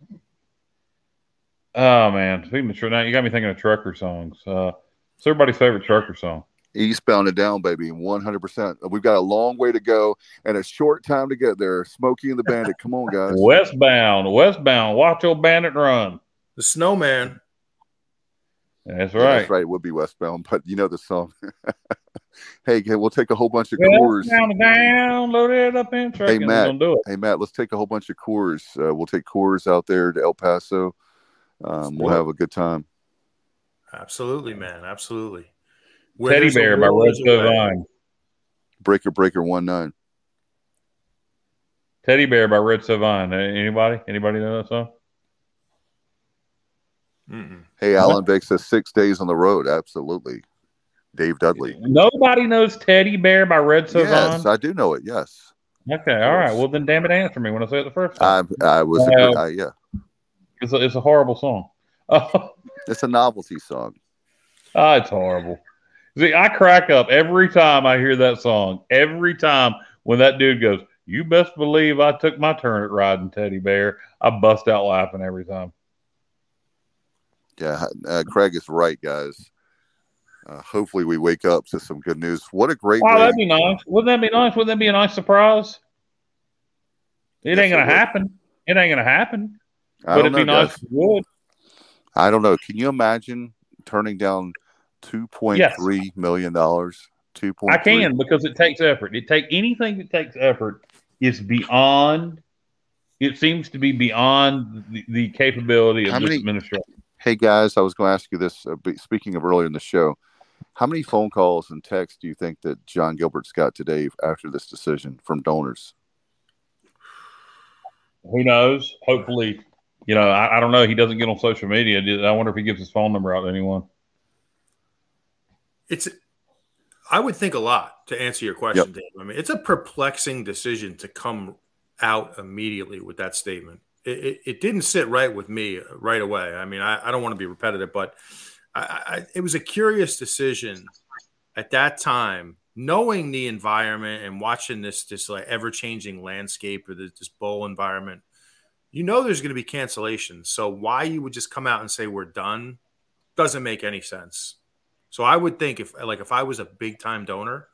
Oh man, speaking of now you got me thinking of trucker songs. Uh, it's everybody's favorite trucker song. Eastbound and down, baby, 100%. We've got a long way to go and a short time to get there. Smokey and the Bandit. Come on, guys. Westbound, westbound. Watch your bandit run. The snowman. That's Yeah, right. That's right. It would be Westbound, but you know the song. hey, we'll take a whole bunch of Well, Coors. down, down, loaded up in truck. Hey, and Matt. We're do it. Hey, Matt, let's take a whole bunch of Coors. Uh, we'll take Coors out there to El Paso. Um, we'll have a good time. Absolutely, man. Absolutely. Where Teddy Bear by will, Red there's. Sovine. Breaker, breaker, one nine. Teddy Bear by Red Sovine. Uh, Anybody? Anybody know that song? Mm-mm. Hey, Alan Vick says six days on the road. Absolutely. Dave Dudley. Nobody knows Teddy Bear by Red Sovine. Yes, I do know it. Yes. okay, all right. Well, then, damn it, answer me when I say it the first time. I, I was, Uh, I, yeah. it's, a, it's a horrible song. Oh, It's a novelty song. ah, it's horrible. See, I crack up every time I hear that song. Every time when that dude goes, "You best believe I took my turn at riding Teddy Bear," I bust out laughing every time. Yeah, uh, Craig is right, guys. uh, hopefully we wake up to some good news. What a great way. that'd be nice. Wouldn't that be nice? Wouldn't that be a nice surprise? It Yes, ain't gonna it happen. It ain't gonna happen. I But it'd be nice guys. it would. I don't know. Can you imagine turning down two point three million dollars? Two point. I can because it takes effort. It take anything that takes effort is beyond. It seems to be beyond the, the capability of How this many- administration. Hey guys, I was going to ask you this. Uh, speaking of earlier in the show, how many phone calls and texts do you think that John Gilbert's got today after this decision from donors? Who knows? Hopefully, you know. I, I don't know. He doesn't get on social media. I wonder if he gives his phone number out to anyone. It's I would think a lot to answer your question, Dave. I mean, it's a perplexing decision to come out immediately with that statement. It, it, it didn't sit right with me right away. I mean, I, I don't want to be repetitive, but I, I, it was a curious decision at that time, knowing the environment and watching this this like ever changing landscape or this, this bowl environment. You know, there's going to be cancellations. So why you would just come out and say we're done doesn't make any sense. So I would think if like if I was a big time donor,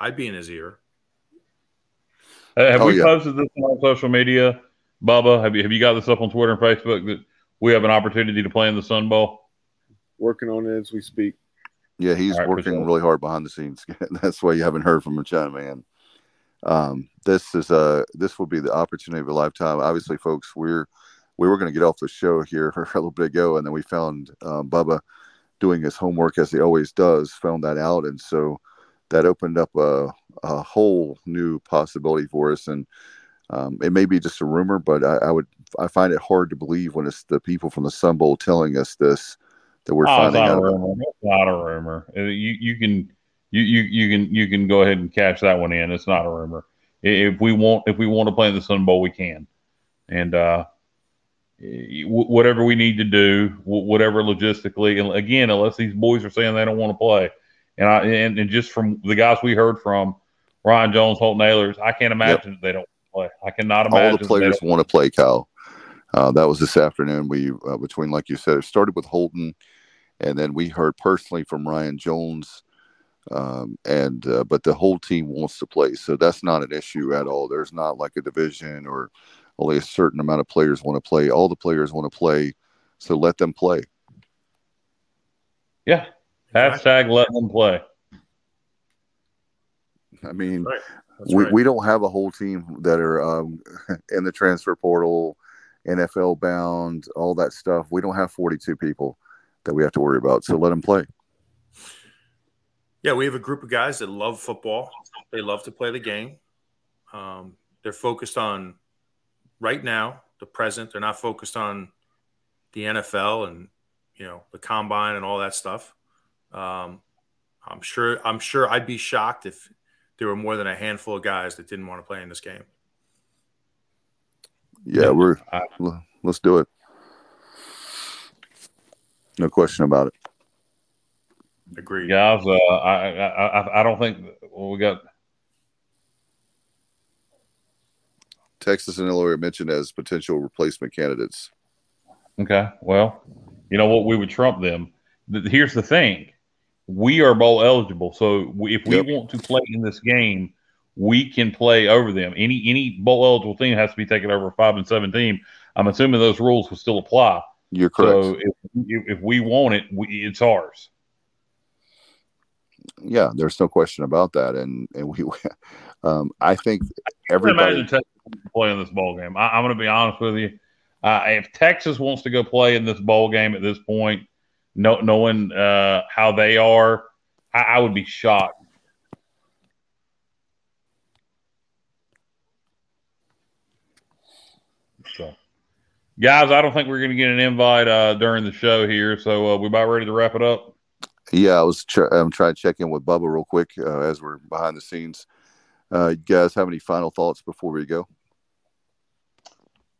I'd be in his ear. Uh, Have Oh, we yeah. posted this on social media, Bubba? Have you have you got this up on Twitter and Facebook that we have an opportunity to play in the Sun Bowl? Working on it as we speak. Yeah, he's All right, working really hard behind the scenes. That's why you haven't heard from him, China man. Um, this is uh this will be the opportunity of a lifetime. Obviously, folks, we're we were going to get off the show here a little bit ago, and then we found um, Bubba doing his homework as he always does. Found that out, and so that opened up a a whole new possibility for us. And um, it may be just a rumor, but I, I would I find it hard to believe when it's the people from the Sun Bowl telling us this that we're oh, finding not a out. about. rumor. It's not a rumor. Uh, You you can you, you you can you can go ahead and cash that one in. It's not a rumor. If we want if we want to play in the Sun Bowl, we can, and uh, whatever we need to do, whatever logistically, and again, unless these boys are saying they don't want to play, and I and, and just from the guys we heard from, Ryan Jones, Holton Ahlers, I can't imagine that they don't play. I cannot imagine all the players want to play Kyle. Uh, that was this afternoon. We uh, between like you said, it started with Holton, and then we heard personally from Ryan Jones, um, and uh, but the whole team wants to play, so that's not an issue at all. There's not like a division or only a certain amount of players want to play. All the players want to play, so let them play. Yeah. Hashtag let them play. I mean, Right. That's we, right. we don't have a whole team that are um, in the transfer portal, NFL bound, all that stuff. We don't have 42 people that we have to worry about. So let them play. Yeah, we have a group of guys that love football. They love to play the game. Um, they're focused on right now, the present. They're not focused on the NFL and you know the combine and all that stuff. Um, I'm sure. I'm sure I'd be shocked if there were more than a handful of guys that didn't want to play in this game. Yeah, Yeah. we're I- l- let's do it. No question about it. Agreed. Guys, uh, I, I, I, I don't think well, we got Texas and Illinois are mentioned as potential replacement candidates. Okay. Well, you know what? We would trump them. Here's the thing: we are bowl eligible, so if we Yep. want to play in this game, we can play over them. Any any bowl eligible team has to be taken over a five and seven team. I'm assuming those rules will still apply. You're correct. So if, if we want it, we, it's ours. yeah, there's no question about that. And and we, um, I think I everybody. imagine Texas playing this bowl game. I, I'm going to be honest with you. Uh, if Texas wants to go play in this bowl game at this point, no, knowing uh, how they are, I, I would be shocked. So, guys, I don't think we're going to get an invite uh, during the show here. So, uh, we about ready to wrap it up. Yeah, I was ch- I'm trying to check in with Bubba real quick uh, as we're behind the scenes. Uh, you guys have any final thoughts before we go?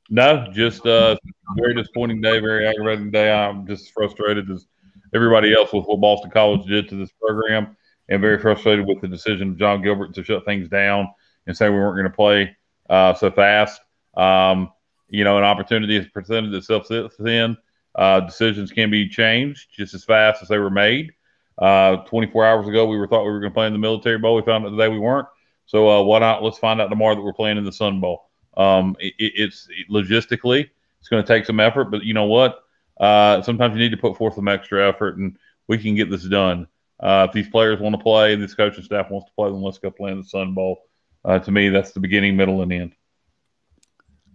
No, just uh, very disappointing day, very aggravating day. I'm just frustrated as everybody else with what Boston College did to this program, and very frustrated with the decision of John Gilbert to shut things down and say we weren't going to play uh, so fast. Um, you know, an opportunity has presented itself since then. Uh, decisions can be changed just as fast as they were made. Uh, 24 hours ago, we were thought we were going to play in the Military Bowl. We found out today we weren't. So uh, why not? Let's find out tomorrow that we're playing in the Sun Bowl. Um, it, it's it, logistically, it's going to take some effort, but you know what? Uh, sometimes you need to put forth some extra effort, and we can get this done. Uh, if these players want to play and this coaching staff wants to play, then let's go play in the Sun Bowl. Uh, to me, that's the beginning, middle, and end.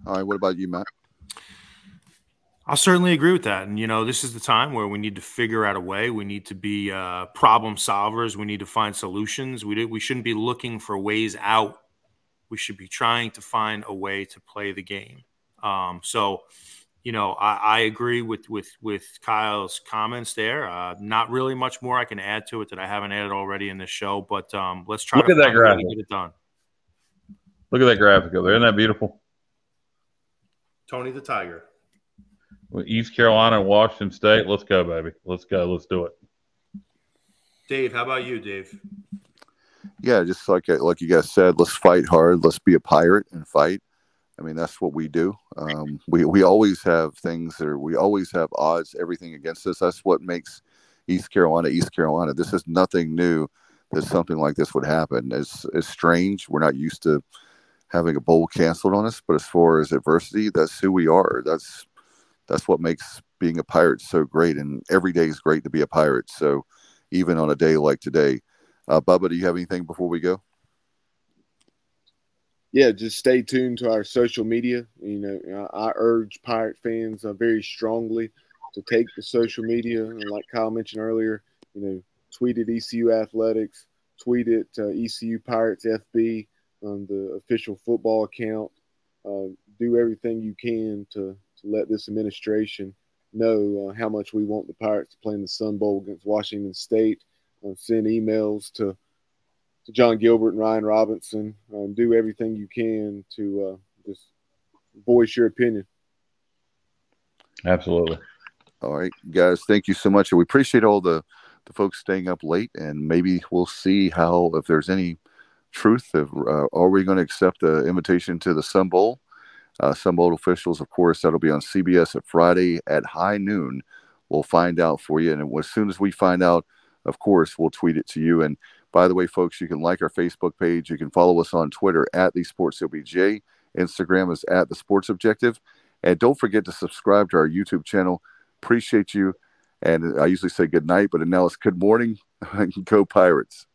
All right. What about you, Matt? I'll certainly agree with that. And, you know, this is the time where we need to figure out a way. We need to be uh, problem solvers. We need to find solutions. We, we shouldn't be looking for ways out. We should be trying to find a way to play the game. Um, so, you know, I, I, agree with, with, with Kyle's comments there. Uh, not really much more I can add to it that I haven't added already in this show, but um, let's try Look to at that graphic. get it done. Look at that graphic over there. Isn't that beautiful? Tony the Tiger. East Carolina, Washington State. Let's go, baby. Let's go. Let's do it. Dave, how about you, Dave? Yeah, just like like you guys said, let's fight hard. Let's be a pirate and fight. I mean, that's what we do. Um, we we always have things that are, we always have odds, everything against us. That's what makes East Carolina East Carolina. This is nothing new that something like this would happen. It's it's strange. We're not used to having a bowl canceled on us, but as far as adversity, that's who we are. That's that's what makes being a pirate so great. And every day is great to be a pirate. So even on a day like today, uh, Bubba, do you have anything before we go? Yeah, just stay tuned to our social media. You know, I urge pirate fans uh, very strongly to take the social media and, like Kyle mentioned earlier, you know, tweet at ECU Athletics, tweet at uh, ECU Pirates FB on the official football account. Uh, do everything you can to to let this administration know uh, how much we want the Pirates to play in the Sun Bowl against Washington State. Uh, send emails to to John Gilbert and Ryan Robinson. Um, do everything you can to uh, just voice your opinion. Absolutely. All right, guys. Thank you so much. We appreciate all the the folks staying up late, and maybe we'll see how if there's any truth. If uh, are we going to accept the invitation to the Sun Bowl? Uh, Sun Bowl officials, of course, that'll be on CBS at Friday at high noon. We'll find out for you. And as soon as we find out, of course, we'll tweet it to you. And by the way, folks, you can like our Facebook page. You can follow us on Twitter at the Sports OBJ. Instagram is at the Sports Objective. And don't forget to subscribe to our YouTube channel. Appreciate you. And I usually say good night, but now it's good morning. Go Pirates.